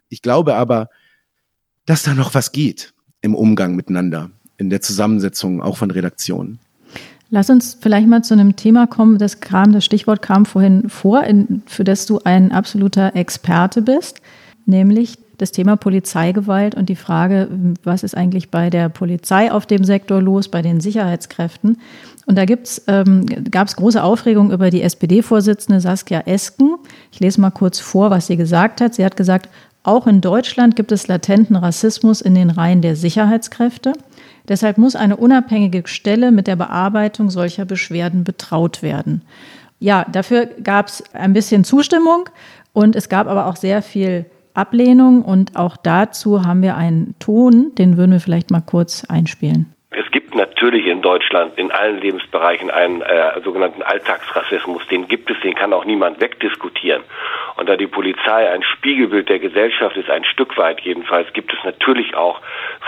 Ich glaube aber, dass da noch was geht im Umgang miteinander, in der Zusammensetzung auch von Redaktionen. Lass uns vielleicht mal zu einem Thema kommen, das kam, das Stichwort kam vorhin vor, in, für das du ein absoluter Experte bist, nämlich das Thema Polizeigewalt und die Frage, was ist eigentlich bei der Polizei auf dem Sektor los, bei den Sicherheitskräften. Und da ähm, gab es große Aufregung über die SPD-Vorsitzende Saskia Esken. Ich lese mal kurz vor, was sie gesagt hat. Sie hat gesagt, auch in Deutschland gibt es latenten Rassismus in den Reihen der Sicherheitskräfte. Deshalb muss eine unabhängige Stelle mit der Bearbeitung solcher Beschwerden betraut werden. Ja, dafür gab es ein bisschen Zustimmung und es gab aber auch sehr viel Ablehnung und auch dazu haben wir einen Ton, den würden wir vielleicht mal kurz einspielen. Es gibt natürlich in Deutschland in allen Lebensbereichen einen äh, sogenannten Alltagsrassismus. Den gibt es, den kann auch niemand wegdiskutieren. Und da die Polizei ein Spiegelbild der Gesellschaft ist, ein Stück weit jedenfalls, gibt es natürlich auch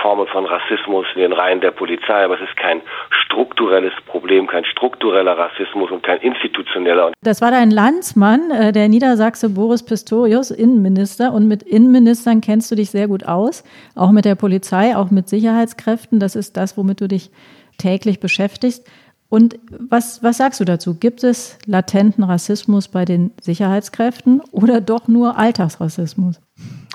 Formen von Rassismus in den Reihen der Polizei, aber es ist kein strukturelles Problem, kein struktureller Rassismus und kein institutioneller. Das war dein Landsmann, äh, der Niedersachse Boris Pistorius, Innenminister. Und mit Innenministern kennst du dich sehr gut aus, auch mit der Polizei, auch mit Sicherheitskräften. Das ist das, womit du dich täglich beschäftigst. Und was, was sagst du dazu? Gibt es latenten Rassismus bei den Sicherheitskräften oder doch nur Alltagsrassismus?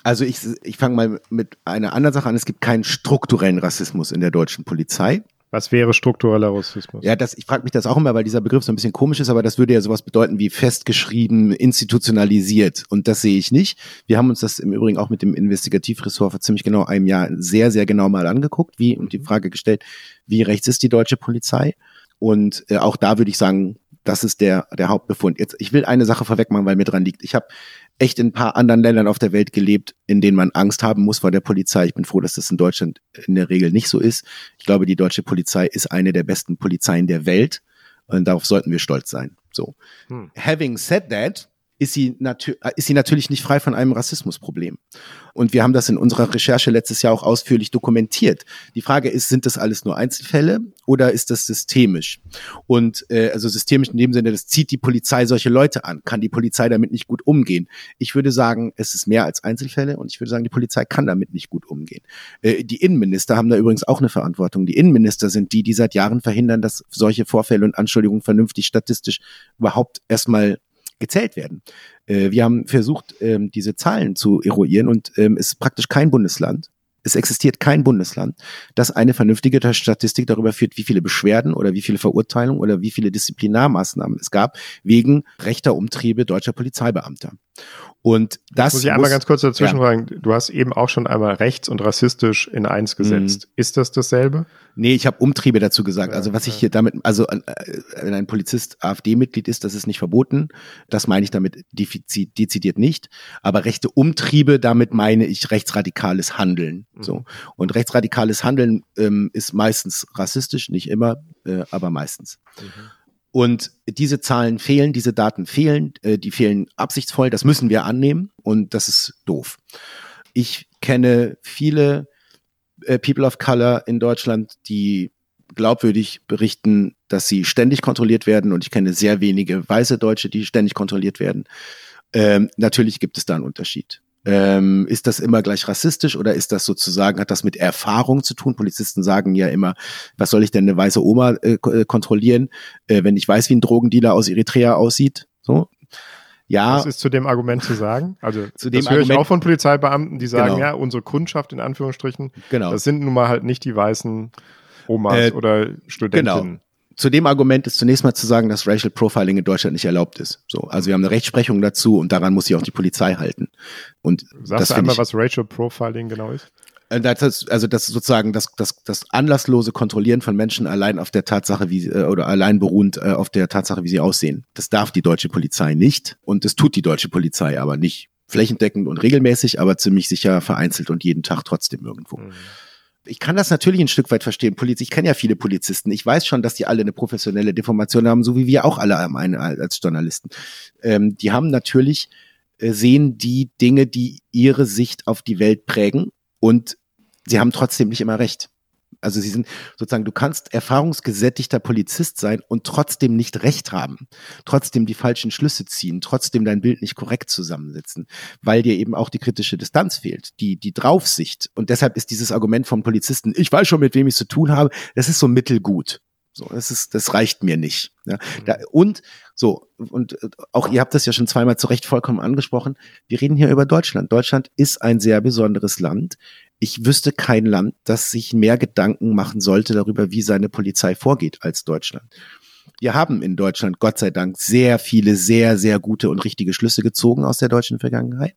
Also ich, ich fange mal mit einer anderen Sache an. Es gibt keinen strukturellen Rassismus in der deutschen Polizei. Was wäre struktureller Rassismus? Ja, das, ich frage mich das auch immer, weil dieser Begriff so ein bisschen komisch ist, aber das würde ja sowas bedeuten wie festgeschrieben, institutionalisiert. Und das sehe ich nicht. Wir haben uns das im Übrigen auch mit dem Investigativressort vor ziemlich genau einem Jahr sehr, sehr genau mal angeguckt, wie und die Frage gestellt, wie rechts ist die deutsche Polizei? Und äh, auch da würde ich sagen, das ist der, der Hauptbefund. Jetzt, ich will eine Sache vorweg machen, weil mir dran liegt. Ich habe echt in ein paar anderen Ländern auf der Welt gelebt, in denen man Angst haben muss vor der Polizei. Ich bin froh, dass das in Deutschland in der Regel nicht so ist. Ich glaube, die deutsche Polizei ist eine der besten Polizeien der Welt. Und darauf sollten wir stolz sein. So. Hm. Having said that, ist sie, ist sie natürlich nicht frei von einem Rassismusproblem. Und wir haben das in unserer Recherche letztes Jahr auch ausführlich dokumentiert. Die Frage ist, sind das alles nur Einzelfälle oder ist das systemisch? Und äh, also systemisch in dem Sinne, das zieht die Polizei solche Leute an. Kann die Polizei damit nicht gut umgehen? Ich würde sagen, es ist mehr als Einzelfälle und ich würde sagen, die Polizei kann damit nicht gut umgehen. Äh, die Innenminister haben da übrigens auch eine Verantwortung. Die Innenminister sind die, die seit Jahren verhindern, dass solche Vorfälle und Anschuldigungen vernünftig statistisch überhaupt erstmal gezählt werden. Äh, wir haben versucht, ähm, diese Zahlen zu eruieren und ähm, es ist praktisch kein Bundesland, es existiert kein Bundesland, das eine vernünftige Statistik darüber führt, wie viele Beschwerden oder wie viele Verurteilungen oder wie viele Disziplinarmaßnahmen es gab wegen rechter Umtriebe deutscher Polizeibeamter. Und das muss ich einmal ganz kurz dazwischen ja. fragen. Du hast eben auch schon einmal rechts und rassistisch in eins gesetzt. Mhm. Ist das dasselbe? Nee, ich habe Umtriebe dazu gesagt. Also was ich hier damit, also äh, wenn ein Polizist AfD-Mitglied ist, das ist nicht verboten. Das meine ich damit dezidiert nicht. Aber rechte Umtriebe, damit meine ich rechtsradikales Handeln. Mhm. So und rechtsradikales Handeln ähm, ist meistens rassistisch, nicht immer, äh, aber meistens. Mhm. Und diese Zahlen fehlen, diese Daten fehlen, äh, die fehlen absichtsvoll, das müssen wir annehmen und das ist doof. Ich kenne viele äh, People of Color in Deutschland, die glaubwürdig berichten, dass sie ständig kontrolliert werden und ich kenne sehr wenige weiße Deutsche, die ständig kontrolliert werden. Ähm, natürlich gibt es da einen Unterschied. Ähm, ist das immer gleich rassistisch oder ist das sozusagen, hat das mit Erfahrung zu tun? Polizisten sagen ja immer, was soll ich denn eine weiße Oma äh, äh, kontrollieren, äh, wenn ich weiß, wie ein Drogendealer aus Eritrea aussieht? So. Ja. Was ist zu dem Argument zu sagen? Also, zu dem das höre ich auch von Polizeibeamten, die sagen, genau. ja, unsere Kundschaft in Anführungsstrichen, genau. das sind nun mal halt nicht die weißen Omas äh, oder Studentinnen. Genau zu dem Argument ist zunächst mal zu sagen, dass Racial Profiling in Deutschland nicht erlaubt ist. So, also wir haben eine Rechtsprechung dazu und daran muss sich auch die Polizei halten. Und Sagst das du einmal, ich, was Racial Profiling genau ist? Äh, das ist, also das ist sozusagen das, das, das anlasslose Kontrollieren von Menschen allein auf der Tatsache, wie äh, oder allein beruhend äh, auf der Tatsache, wie sie aussehen. Das darf die deutsche Polizei nicht und das tut die deutsche Polizei aber nicht flächendeckend und regelmäßig, aber ziemlich sicher vereinzelt und jeden Tag trotzdem irgendwo. Mhm ich kann das natürlich ein Stück weit verstehen. Ich kenne ja viele Polizisten. Ich weiß schon, dass die alle eine professionelle Deformation haben, so wie wir auch alle als Journalisten. Ähm, die haben natürlich, äh, sehen die Dinge, die ihre Sicht auf die Welt prägen und sie haben trotzdem nicht immer recht. Also sie sind sozusagen, du kannst erfahrungsgesättigter Polizist sein und trotzdem nicht recht haben, trotzdem die falschen Schlüsse ziehen, trotzdem dein Bild nicht korrekt zusammensetzen, weil dir eben auch die kritische Distanz fehlt, die, die Draufsicht. Und deshalb ist dieses Argument vom Polizisten, ich weiß schon, mit wem ich zu tun habe, das ist so mittelgut. So, das ist, das reicht mir nicht. Ja. Mhm. Da, und so, und auch ihr habt das ja schon zweimal zu Recht vollkommen angesprochen. Wir reden hier über Deutschland. Deutschland ist ein sehr besonderes Land ich wüsste kein Land, das sich mehr Gedanken machen sollte darüber, wie seine Polizei vorgeht als Deutschland. Wir haben in Deutschland Gott sei Dank sehr viele, sehr, sehr gute und richtige Schlüsse gezogen aus der deutschen Vergangenheit.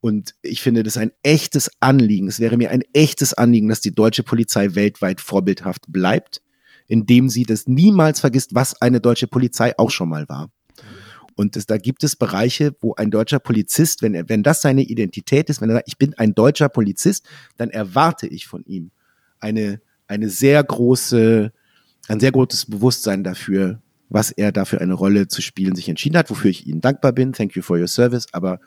Und ich finde das ein echtes Anliegen. Es wäre mir ein echtes Anliegen, dass die deutsche Polizei weltweit vorbildhaft bleibt, indem sie das niemals vergisst, was eine deutsche Polizei auch schon mal war. Und das, da gibt es Bereiche, wo ein deutscher Polizist, wenn er, wenn das seine Identität ist, wenn er sagt, ich bin ein deutscher Polizist, dann erwarte ich von ihm eine, eine sehr große, ein sehr großes Bewusstsein dafür, was er da für eine Rolle zu spielen sich entschieden hat, wofür ich Ihnen dankbar bin. Thank you for your service. Aber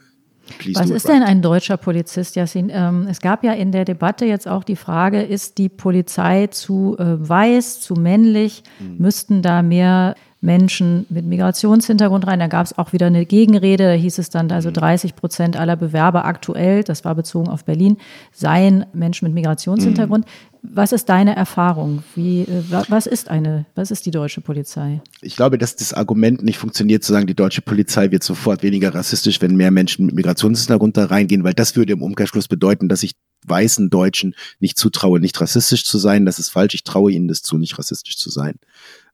please Was ist right. denn ein deutscher Polizist, Yassin? Ähm, es gab ja in der Debatte jetzt auch die Frage, ist die Polizei zu äh, weiß, zu männlich? Müssten da mehr Menschen mit Migrationshintergrund rein? Da gab es auch wieder eine Gegenrede. Da hieß es dann, also 30 Prozent aller Bewerber aktuell, das war bezogen auf Berlin, seien Menschen mit Migrationshintergrund. Was ist deine Erfahrung? Wie, äh, wa- was ist eine, was ist die deutsche Polizei? ich glaube, dass das Argument nicht funktioniert, zu sagen, die deutsche Polizei wird sofort weniger rassistisch, wenn mehr Menschen mit Migrationshintergrund da reingehen, weil das würde im Umkehrschluss bedeuten, dass ich weißen Deutschen nicht zutraue, nicht rassistisch zu sein. Das ist falsch. Ich traue ihnen das zu, nicht rassistisch zu sein.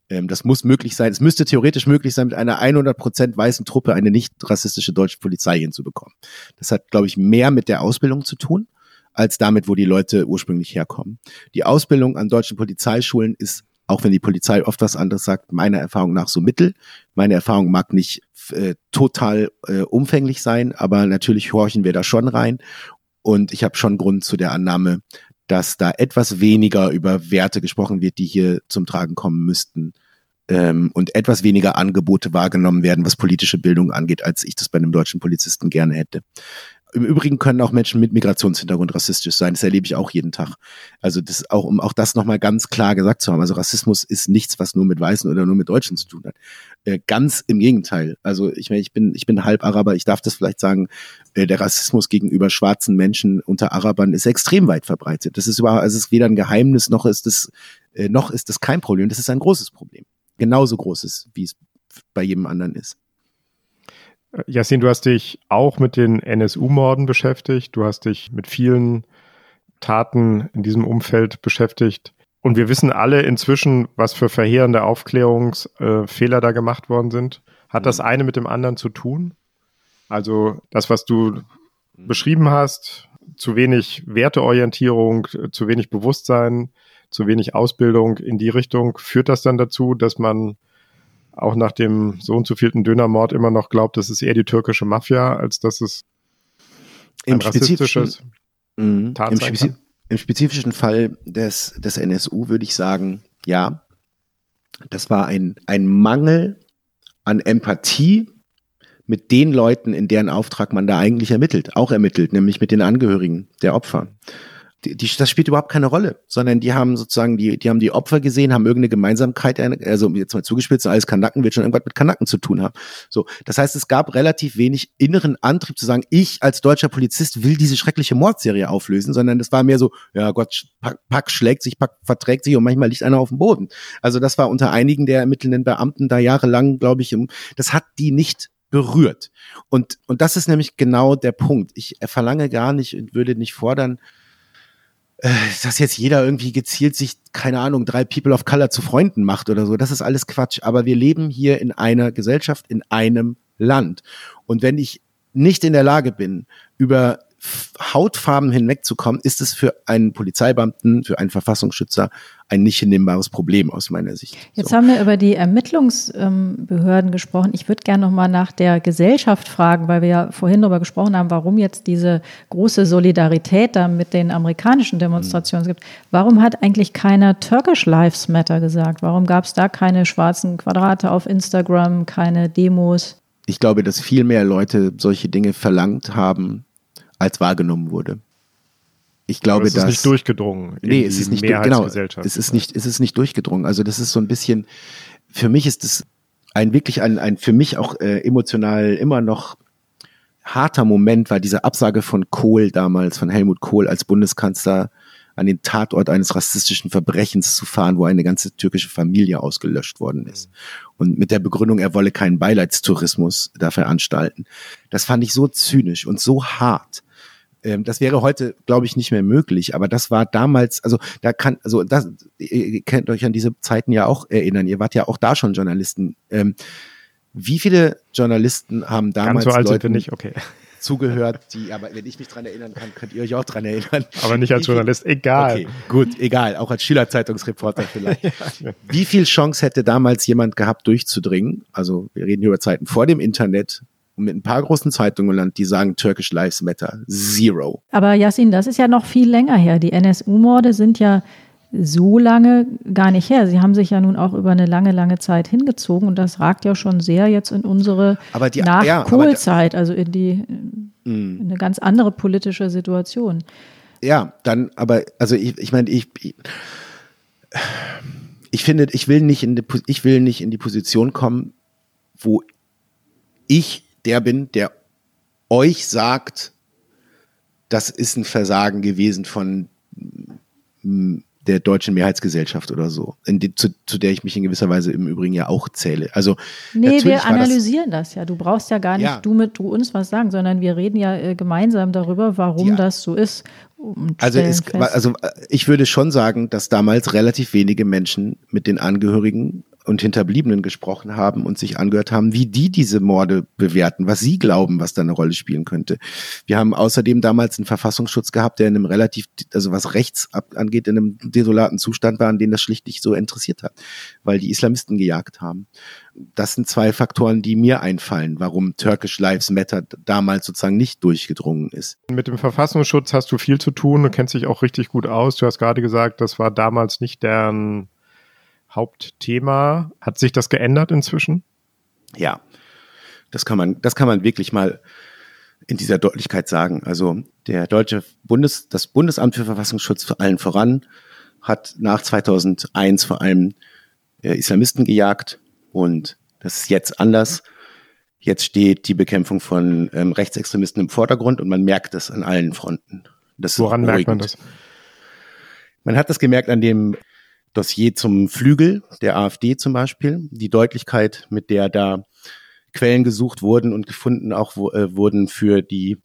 Ähm, das muss möglich sein. Es müsste theoretisch möglich sein, mit einer 100% weißen Truppe eine nicht rassistische deutsche Polizei hinzubekommen. Das hat, glaube ich, mehr mit der Ausbildung zu tun, als damit, wo die Leute ursprünglich herkommen. Die Ausbildung an deutschen Polizeischulen ist, auch wenn die Polizei oft was anderes sagt, meiner Erfahrung nach so mittel. Meine Erfahrung mag nicht äh, total äh, umfänglich sein, aber natürlich horchen wir da schon rein. Und ich habe schon Grund zu der Annahme, dass da etwas weniger über Werte gesprochen wird, die hier zum Tragen kommen müssten. Ähm, und etwas weniger Angebote wahrgenommen werden, was politische Bildung angeht, als ich das bei einem deutschen Polizisten gerne hätte. Im Übrigen können auch Menschen mit Migrationshintergrund rassistisch sein. Das erlebe ich auch jeden Tag. Also das auch, um auch das nochmal ganz klar gesagt zu haben. Also Rassismus ist nichts, was nur mit Weißen oder nur mit Deutschen zu tun hat. Äh, ganz im Gegenteil. Also ich meine, ich bin, ich bin halb Araber. Ich darf das vielleicht sagen. Äh, der Rassismus gegenüber schwarzen Menschen unter Arabern ist extrem weit verbreitet. Das ist überhaupt, also es ist weder ein Geheimnis noch ist es, äh, noch ist es kein Problem. Das ist ein großes Problem. Genauso großes, wie es bei jedem anderen ist. Yassin, du hast dich auch mit den NSU-Morden beschäftigt. Du hast dich mit vielen Taten in diesem Umfeld beschäftigt. Und wir wissen alle inzwischen, was für verheerende Aufklärungsfehler da gemacht worden sind. Hat das eine mit dem anderen zu tun? Also das, was du beschrieben hast, zu wenig Werteorientierung, zu wenig Bewusstsein, zu wenig Ausbildung in die Richtung, führt das dann dazu, dass man auch nach dem so und so vielten Dönermord immer noch glaubt, das ist eher die türkische Mafia, als dass es ein Im rassistisches. Tat Im, spezi. Im spezifischen Fall des, des NSU würde ich sagen, ja, das war ein, ein Mangel an Empathie mit den Leuten, in deren Auftrag man da eigentlich ermittelt, auch ermittelt, nämlich mit den Angehörigen der Opfer. Die, die, das spielt überhaupt keine Rolle, sondern die haben sozusagen, die, die haben die Opfer gesehen, haben irgendeine Gemeinsamkeit, also jetzt mal zugespitzt, alles Kanaken wird schon irgendwas mit Kanaken zu tun haben. So, das heißt, es gab relativ wenig inneren Antrieb zu sagen, ich als deutscher Polizist will diese schreckliche Mordserie auflösen, sondern das war mehr so, ja Gott, Pack, Pack schlägt sich, Pack verträgt sich und manchmal liegt einer auf dem Boden. Also das war unter einigen der ermittelnden Beamten da jahrelang, glaube ich, das hat die nicht berührt. Und, und das ist nämlich genau der Punkt. Ich verlange gar nicht und würde nicht fordern, äh, dass jetzt jeder irgendwie gezielt sich, keine Ahnung, drei People of Color zu Freunden macht oder so. Das ist alles Quatsch. Aber wir leben hier in einer Gesellschaft, in einem Land. Und wenn ich nicht in der Lage bin, über Hautfarben hinwegzukommen, ist es für einen Polizeibeamten, für einen Verfassungsschützer ein nicht hinnehmbares Problem aus meiner Sicht. Jetzt so. haben wir über die Ermittlungsbehörden gesprochen. Ich würde gerne noch mal nach der Gesellschaft fragen, weil wir ja vorhin darüber gesprochen haben, warum jetzt diese große Solidarität da mit den amerikanischen Demonstrationen gibt. Warum hat eigentlich keiner Turkish Lives Matter gesagt? Warum gab es da keine schwarzen Quadrate auf Instagram, keine Demos? ich glaube, dass viel mehr Leute solche Dinge verlangt haben, als wahrgenommen wurde. Ich glaube, Aber es ist nicht durchgedrungen. Nee, es ist nicht genau, es ist nicht, es ist nicht durchgedrungen. Also das ist so ein bisschen, für mich ist es ein wirklich ein, ein für mich auch äh, emotional immer noch harter Moment war diese Absage von Kohl damals, von Helmut Kohl als Bundeskanzler an den Tatort eines rassistischen Verbrechens zu fahren, wo eine ganze türkische Familie ausgelöscht worden ist. Und mit der Begründung, er wolle keinen Beileidstourismus da veranstalten. Das fand ich so zynisch und so hart. Ähm, das wäre heute, glaube ich, nicht mehr möglich. Aber das war damals, also da kann, also das, ihr könnt euch an diese Zeiten ja auch erinnern. Ihr wart ja auch da schon Journalisten. Ähm, wie viele Journalisten haben damals Ganz so alt Leuten nicht, okay. zugehört, die, aber wenn ich mich dran erinnern kann, könnt ihr euch auch dran erinnern. Aber nicht als Wie viel- Journalist, egal. Okay, gut, egal, auch als Schülerzeitungsreporter vielleicht. Wie viel Chance hätte damals jemand gehabt, durchzudringen? Also wir reden hier über Zeiten vor dem Internet und mit ein paar großen Zeitungen im Land, die sagen Turkish Lives Matter. Zero. Aber Yassin, das ist ja noch viel länger her. Die NSU-Morde sind ja so lange gar nicht her. Sie haben sich ja nun auch über eine lange, lange Zeit hingezogen und das ragt ja schon sehr jetzt in unsere Nach-Kohl-Zeit, ja, also in die in eine ganz andere politische Situation. Ja, dann, aber also ich, ich meine, ich, ich, ich finde, ich will nicht in die, ich will nicht in die Position kommen, wo ich der bin, der euch sagt, das ist ein Versagen gewesen von der deutschen Mehrheitsgesellschaft oder so, die, zu, zu, der ich mich in gewisser Weise im Übrigen ja auch zähle. Also nee, wir analysieren das, das, ja. Du brauchst ja gar nicht ja. du mit du uns was sagen, sondern wir reden ja äh, gemeinsam darüber, warum ja. das so ist. Also, es, also äh, ich würde schon sagen, dass damals relativ wenige Menschen mit den Angehörigen und Hinterbliebenen gesprochen haben und sich angehört haben, wie die diese Morde bewerten, was sie glauben, was da eine Rolle spielen könnte. Wir haben außerdem damals einen Verfassungsschutz gehabt, der in einem relativ, also was rechts angeht, in einem desolaten Zustand war, an den das schlicht nicht so interessiert hat, weil die Islamisten gejagt haben. Das sind zwei Faktoren, die mir einfallen, warum Turkish Lives Matter damals sozusagen nicht durchgedrungen ist. Mit dem Verfassungsschutz hast du viel zu tun, du kennst dich auch richtig gut aus. Du hast gerade gesagt, das war damals nicht deren Hauptthema. Hat sich das geändert inzwischen? Ja, das kann man, das kann man wirklich mal in dieser Deutlichkeit sagen. Also der deutsche Bundes, das Bundesamt für Verfassungsschutz vor allen voran hat nach 2001 vor allem äh, Islamisten gejagt und das ist jetzt anders. Jetzt steht die Bekämpfung von ähm, Rechtsextremisten im Vordergrund und man merkt das an allen Fronten. Das Woran merkt man das? Man hat das gemerkt an dem Dossier zum Flügel der AfD zum Beispiel, die Deutlichkeit, mit der da Quellen gesucht wurden und gefunden auch äh, wurden für die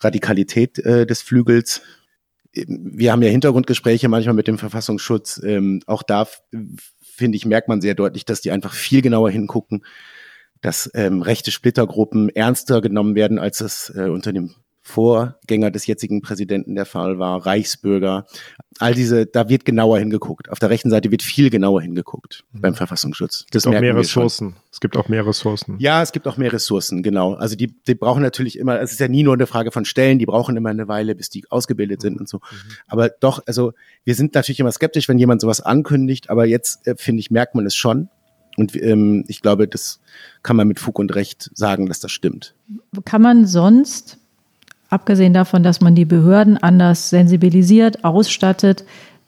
Radikalität äh, des Flügels. Wir haben ja Hintergrundgespräche manchmal mit dem Verfassungsschutz. Ähm, auch da finde ich, merkt man sehr deutlich, dass die einfach viel genauer hingucken, dass ähm, rechte Splittergruppen ernster genommen werden, als es äh, unter dem Vorgänger des jetzigen Präsidenten der Fall war, Reichsbürger. All diese, da wird genauer hingeguckt. Auf der rechten Seite wird viel genauer hingeguckt mhm. beim Verfassungsschutz. Das es gibt auch mehr Ressourcen. Es gibt auch mehr Ressourcen. Ja, es gibt auch mehr Ressourcen, genau. Also die, die brauchen natürlich immer, es ist ja nie nur eine Frage von Stellen, die brauchen immer eine Weile, bis die ausgebildet sind und so. Mhm. Aber doch, also wir sind natürlich immer skeptisch, wenn jemand sowas ankündigt, aber jetzt, äh, finde ich, merkt man es schon. Und ähm, ich glaube, das kann man mit Fug und Recht sagen, dass das stimmt. Kann man sonst abgesehen davon, dass man die Behörden anders sensibilisiert, ausstattet,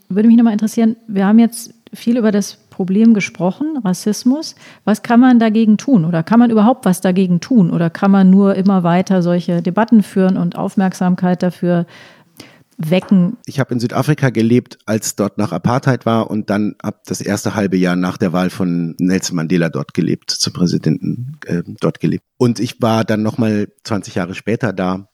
würde mich nochmal interessieren, wir haben jetzt viel über das Problem gesprochen, Rassismus. Was kann man dagegen tun? Oder kann man überhaupt was dagegen tun? Oder kann man nur immer weiter solche Debatten führen und Aufmerksamkeit dafür wecken? Ich habe in Südafrika gelebt, als dort nach Apartheid war und dann ab das erste halbe Jahr nach der Wahl von Nelson Mandela dort gelebt, zum Präsidenten äh, dort gelebt. Und ich war dann nochmal 20 Jahre später da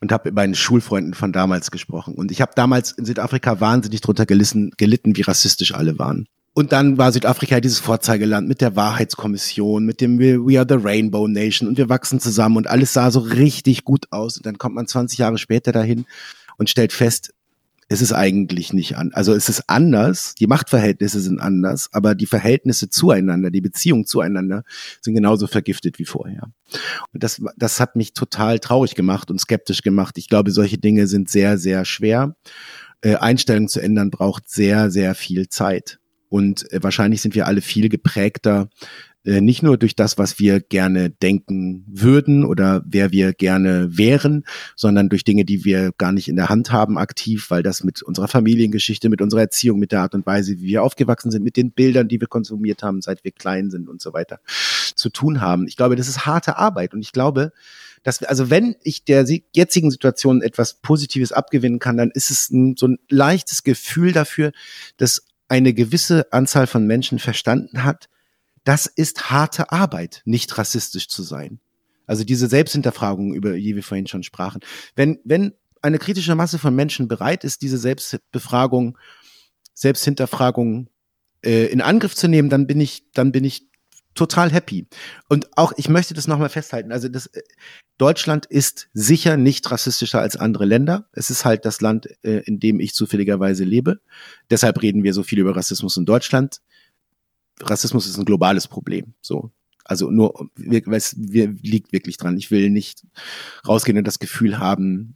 und habe mit meinen Schulfreunden von damals gesprochen. Und ich habe damals in Südafrika wahnsinnig drunter gelitten, gelitten, wie rassistisch alle waren. Und dann war Südafrika dieses Vorzeigeland mit der Wahrheitskommission, mit dem We Are the Rainbow Nation und wir wachsen zusammen und alles sah so richtig gut aus. Und dann kommt man 20 Jahre später dahin und stellt fest, ist es eigentlich nicht an. Also es ist anders, die Machtverhältnisse sind anders, aber die Verhältnisse zueinander, die Beziehungen zueinander sind genauso vergiftet wie vorher. Und das, das hat mich total traurig gemacht und skeptisch gemacht. Ich glaube, solche Dinge sind sehr, sehr schwer. Äh, Einstellungen zu ändern braucht sehr, sehr viel Zeit. Und äh, wahrscheinlich sind wir alle viel geprägter äh, nicht nur durch das, was wir gerne denken würden oder wer wir gerne wären, sondern durch Dinge, die wir gar nicht in der Hand haben aktiv, weil das mit unserer Familiengeschichte, mit unserer Erziehung, mit der Art und Weise, wie wir aufgewachsen sind, mit den Bildern, die wir konsumiert haben, seit wir klein sind und so weiter, zu tun haben. Ich glaube, das ist harte Arbeit und ich glaube, dass, also wenn ich der jetzigen Situation etwas Positives abgewinnen kann, dann ist es ein, so ein leichtes Gefühl dafür, dass eine gewisse Anzahl von Menschen verstanden hat, das ist harte Arbeit, nicht rassistisch zu sein. Also diese Selbsthinterfragung, über die wir vorhin schon sprachen. Wenn, wenn eine kritische Masse von Menschen bereit ist, diese Selbstbefragung, Selbsthinterfragung äh, in Angriff zu nehmen, dann bin ich, dann bin ich total happy. Und auch, ich möchte das nochmal festhalten. Also das, äh, Deutschland ist sicher nicht rassistischer als andere Länder. Es ist halt das Land, äh, in dem ich zufälligerweise lebe. Deshalb reden wir so viel über Rassismus in Deutschland. Rassismus ist ein globales Problem. So. Also nur, es liegt wirklich dran. Ich will nicht rausgehen und das Gefühl haben,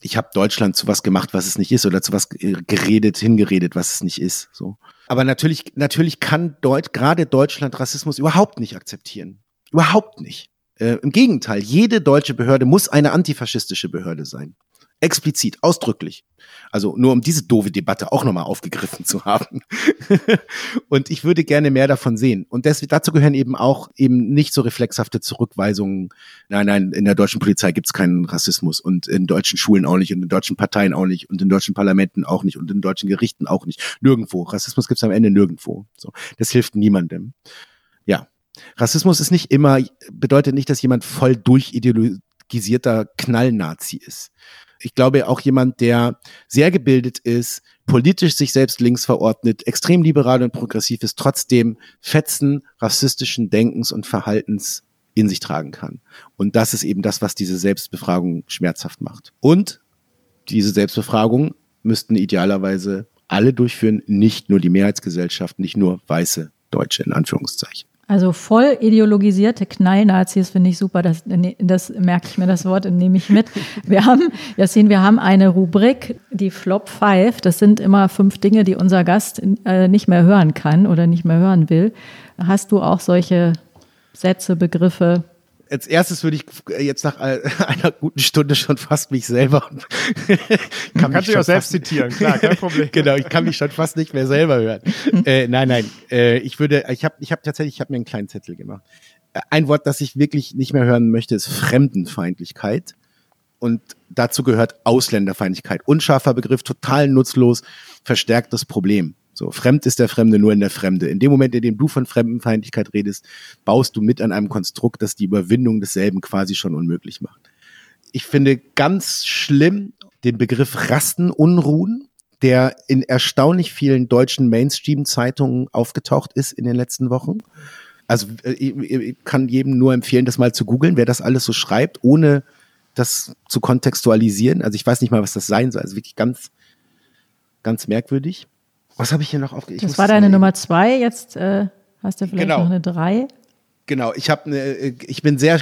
ich habe Deutschland zu was gemacht, was es nicht ist, oder zu was geredet, hingeredet, was es nicht ist. So. Aber natürlich, natürlich kann Deut gerade Deutschland Rassismus überhaupt nicht akzeptieren. Überhaupt nicht. Äh, Im Gegenteil, jede deutsche Behörde muss eine antifaschistische Behörde sein. Explizit, ausdrücklich. Also nur um diese doofe Debatte auch nochmal aufgegriffen zu haben. und ich würde gerne mehr davon sehen. Und das, dazu gehören eben auch eben nicht so reflexhafte Zurückweisungen. Nein, nein, in der deutschen Polizei gibt es keinen Rassismus und in deutschen Schulen auch nicht und in deutschen Parteien auch nicht und in deutschen Parlamenten auch nicht und in deutschen Gerichten auch nicht. Nirgendwo. Rassismus gibt es am Ende nirgendwo. So, das hilft niemandem. Ja. Rassismus ist nicht immer, bedeutet nicht, dass jemand voll durchideologisierter Knallnazi ist ich glaube auch jemand, der sehr gebildet ist, politisch sich selbst links verordnet, extrem liberal und progressiv ist, trotzdem Fetzen rassistischen Denkens und Verhaltens in sich tragen kann. Und das ist eben das, was diese Selbstbefragung schmerzhaft macht. Und diese Selbstbefragung müssten idealerweise alle durchführen, nicht nur die Mehrheitsgesellschaft, nicht nur weiße Deutsche in Anführungszeichen. Also voll ideologisierte Knallnazis finde ich super. Das, das merke ich mir das Wort und nehme ich mit. Wir haben, Jassin, wir haben eine Rubrik, die Flop 5. Das sind immer fünf Dinge, die unser Gast äh, nicht mehr hören kann oder nicht mehr hören will. Hast du auch solche Sätze, Begriffe, als erstes würde ich jetzt nach einer guten Stunde schon fast mich selber. kann Kannst du auch selbst zitieren, klar, kein Problem. genau, ich kann mich schon fast nicht mehr selber hören. äh, nein, nein, äh, ich würde, ich habe, ich habe tatsächlich, ich habe mir einen kleinen Zettel gemacht. Äh, ein Wort, das ich wirklich nicht mehr hören möchte, ist Fremdenfeindlichkeit. Und dazu gehört Ausländerfeindlichkeit. Unscharfer Begriff, total nutzlos, verstärktes Problem. So, fremd ist der Fremde nur in der Fremde. In dem Moment, in dem du von Fremdenfeindlichkeit redest, baust du mit an einem Konstrukt, das die Überwindung desselben quasi schon unmöglich macht. Ich finde ganz schlimm den Begriff Rastenunruhen, der in erstaunlich vielen deutschen Mainstream-Zeitungen aufgetaucht ist in den letzten Wochen. Also äh, ich kann jedem nur empfehlen, das mal zu googeln, wer das alles so schreibt, ohne das zu kontextualisieren. Also ich weiß nicht mal, was das sein soll. Also wirklich ganz, ganz merkwürdig. Was habe ich hier noch aufgeschrieben? Das war deine Nummer zwei. Jetzt äh, hast du vielleicht genau. noch eine drei. Genau, ich habe, äh, ich bin sehr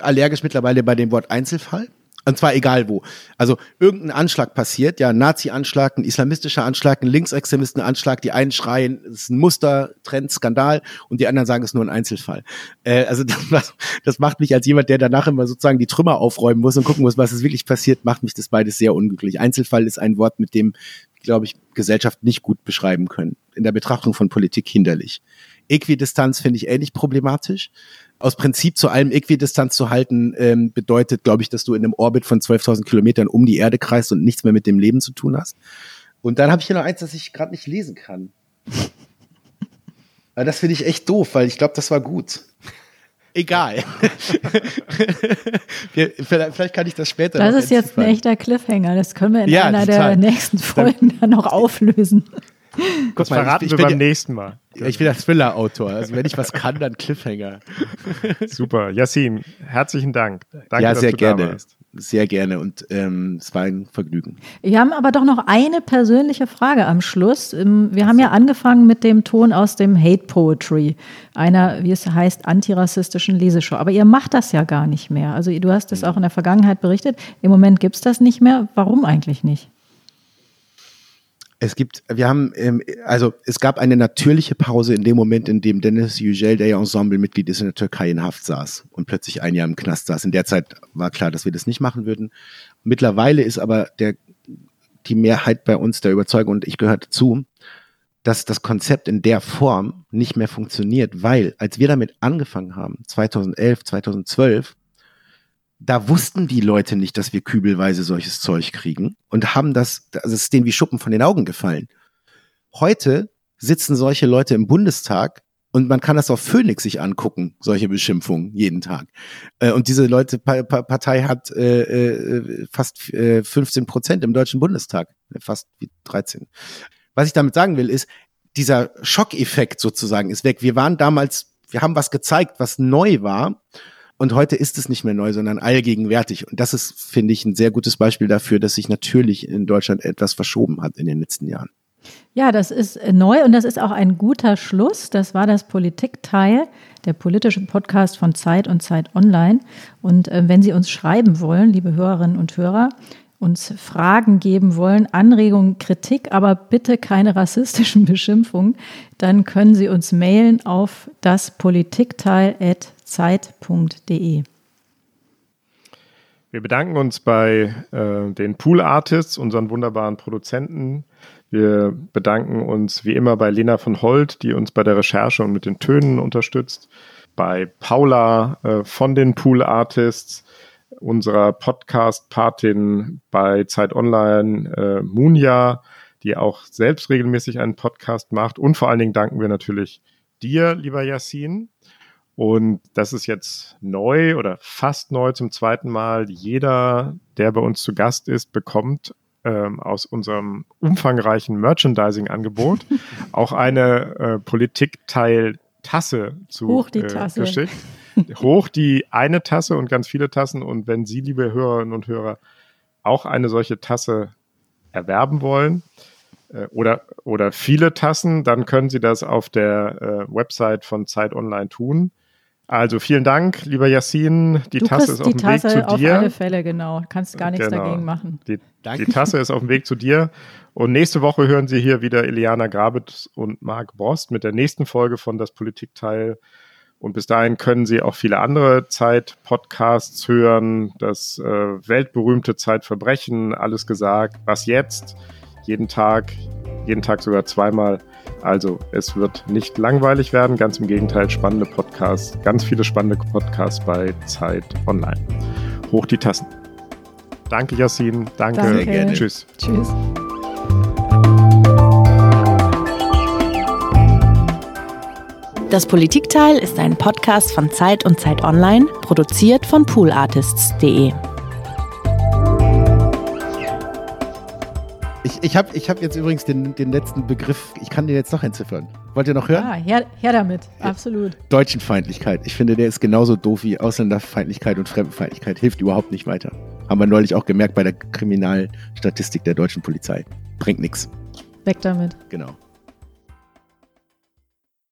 allergisch mittlerweile bei dem Wort Einzelfall. Und zwar egal wo. Also irgendein Anschlag passiert, ja, Nazi-Anschlag, ein islamistischer Anschlag, ein Linksextremisten-Anschlag, die einen schreien, es ist ein Muster, Trend, Skandal und die anderen sagen, es ist nur ein Einzelfall. Äh, also das, das macht mich als jemand, der danach immer sozusagen die Trümmer aufräumen muss und gucken muss, was ist wirklich passiert, macht mich das beides sehr unglücklich. Einzelfall ist ein Wort, mit dem, glaube ich, Gesellschaft nicht gut beschreiben können. In der Betrachtung von Politik hinderlich. Äquidistanz finde ich ähnlich problematisch. Aus Prinzip zu allem Äquidistanz zu halten, ähm, bedeutet, glaube ich, dass du in einem Orbit von 12.000 Kilometern um die Erde kreist und nichts mehr mit dem Leben zu tun hast. Und dann habe ich hier noch eins, das ich gerade nicht lesen kann. Aber das finde ich echt doof, weil ich glaube, das war gut. Egal. vielleicht kann ich das später. Das ist jetzt ein echter Cliffhanger. Das können wir in ja, einer total. der nächsten Folgen dann noch auflösen. Kurz mal, verraten ich, ich wir beim nächsten Mal. Ich bin der Thriller-Autor. Also wenn ich was kann, dann Cliffhanger. Super. Yassin, herzlichen Dank. Danke, ja, sehr gerne. Sehr gerne und ähm, es war ein Vergnügen. Wir haben aber doch noch eine persönliche Frage am Schluss. Ähm, wir haben ja angefangen mit dem Ton aus dem Hate Poetry, einer, wie es heißt, antirassistischen Leseshow. Aber ihr macht das ja gar nicht mehr. Also du hast es auch in der Vergangenheit berichtet. Im Moment gibt es das nicht mehr. Warum eigentlich nicht? Es gibt, wir haben, ähm, also es gab eine natürliche Pause in dem Moment, in dem Dennis Yücel, der ja Ensemble-Mitglied ist, in der Türkei in Haft saß und plötzlich ein Jahr im Knast saß. In der Zeit war klar, dass wir das nicht machen würden. Mittlerweile ist aber der, die Mehrheit bei uns der Überzeugung, und ich gehöre dazu, dass das Konzept in der Form nicht mehr funktioniert, weil als wir damit angefangen haben, 2011, 2012, da wussten die Leute nicht, dass wir kübelweise solches Zeug kriegen und haben das, also es ist denen wie Schuppen von den Augen gefallen. Heute sitzen solche Leute im Bundestag und man kann das auf Phoenix sich angucken, solche Beschimpfungen jeden Tag. Äh, und diese Leute, Partei hat äh, äh, fast äh, 15 Prozent im Deutschen Bundestag, fast wie 13. Was ich damit sagen will, ist, dieser Schockeffekt sozusagen ist weg. Wir waren damals, wir haben was gezeigt, was neu war und heute ist es nicht mehr neu, sondern allgegenwärtig. Und das ist, finde ich, ein sehr gutes Beispiel dafür, dass sich natürlich in Deutschland etwas verschoben hat in den letzten Jahren. Ja, das ist neu und das ist auch ein guter Schluss. Das war das Politikteil, der politische Podcast von Zeit und Zeit Online. Und äh, wenn Sie uns schreiben wollen, liebe Hörerinnen und Hörer, uns Fragen geben wollen, Anregungen, Kritik, aber bitte keine rassistischen Beschimpfungen, dann können Sie uns mailen auf daspolitikteil.zeit.de. Wir bedanken uns bei äh, den Pool Artists, unseren wunderbaren Produzenten. Wir bedanken uns wie immer bei Lena von Holt, die uns bei der Recherche und mit den Tönen unterstützt. Bei Paula äh, von den Pool Artists, unserer Podcast-Patin bei Zeit Online, äh, Munja, die auch selbst regelmäßig einen Podcast macht. Und vor allen Dingen danken wir natürlich dir, lieber Yassin, und das ist jetzt neu oder fast neu zum zweiten Mal. Jeder, der bei uns zu Gast ist, bekommt ähm, aus unserem umfangreichen Merchandising-Angebot auch eine äh, Politikteil-Tasse zu Hoch die äh, Tasse. geschickt. Hoch die eine Tasse und ganz viele Tassen. Und wenn Sie, liebe Hörerinnen und Hörer, auch eine solche Tasse erwerben wollen, äh, oder, oder viele Tassen, dann können Sie das auf der äh, Website von Zeit Online tun. Also vielen Dank, lieber Yassin. Die du Tasse ist auf die dem Tasse Weg zu auf dir. alle Fälle, genau. Kannst gar nichts Genau. dagegen machen. Die, Danke. die Tasse ist auf dem Weg zu dir. Und nächste Woche hören Sie hier wieder Iliana Grabitz und Marc Brost mit der nächsten Folge von Das Politikteil. Und bis dahin können Sie auch viele andere Zeit-Podcasts hören. Das äh, weltberühmte Zeitverbrechen, alles gesagt. Was jetzt? Jeden Tag, jeden Tag sogar zweimal. Also es wird nicht langweilig werden, ganz im Gegenteil, spannende Podcasts, ganz viele spannende Podcasts bei Zeit Online. Hoch die Tassen. Danke, Yassin. Danke. Danke. gerne. Tschüss. Tschüss. Das Politikteil ist ein Podcast von Zeit und Zeit Online, produziert von poolartists.de. Ich, ich habe ich hab jetzt übrigens den, den letzten Begriff, ich kann den jetzt noch entziffern. Wollt ihr noch hören? Ja, her, her damit. Absolut. Deutschenfeindlichkeit. Ich finde, der ist genauso doof wie Ausländerfeindlichkeit und Fremdenfeindlichkeit. Hilft überhaupt nicht weiter. Haben wir neulich auch gemerkt bei der Kriminalstatistik der deutschen Polizei. Bringt nichts. Weg damit. Genau.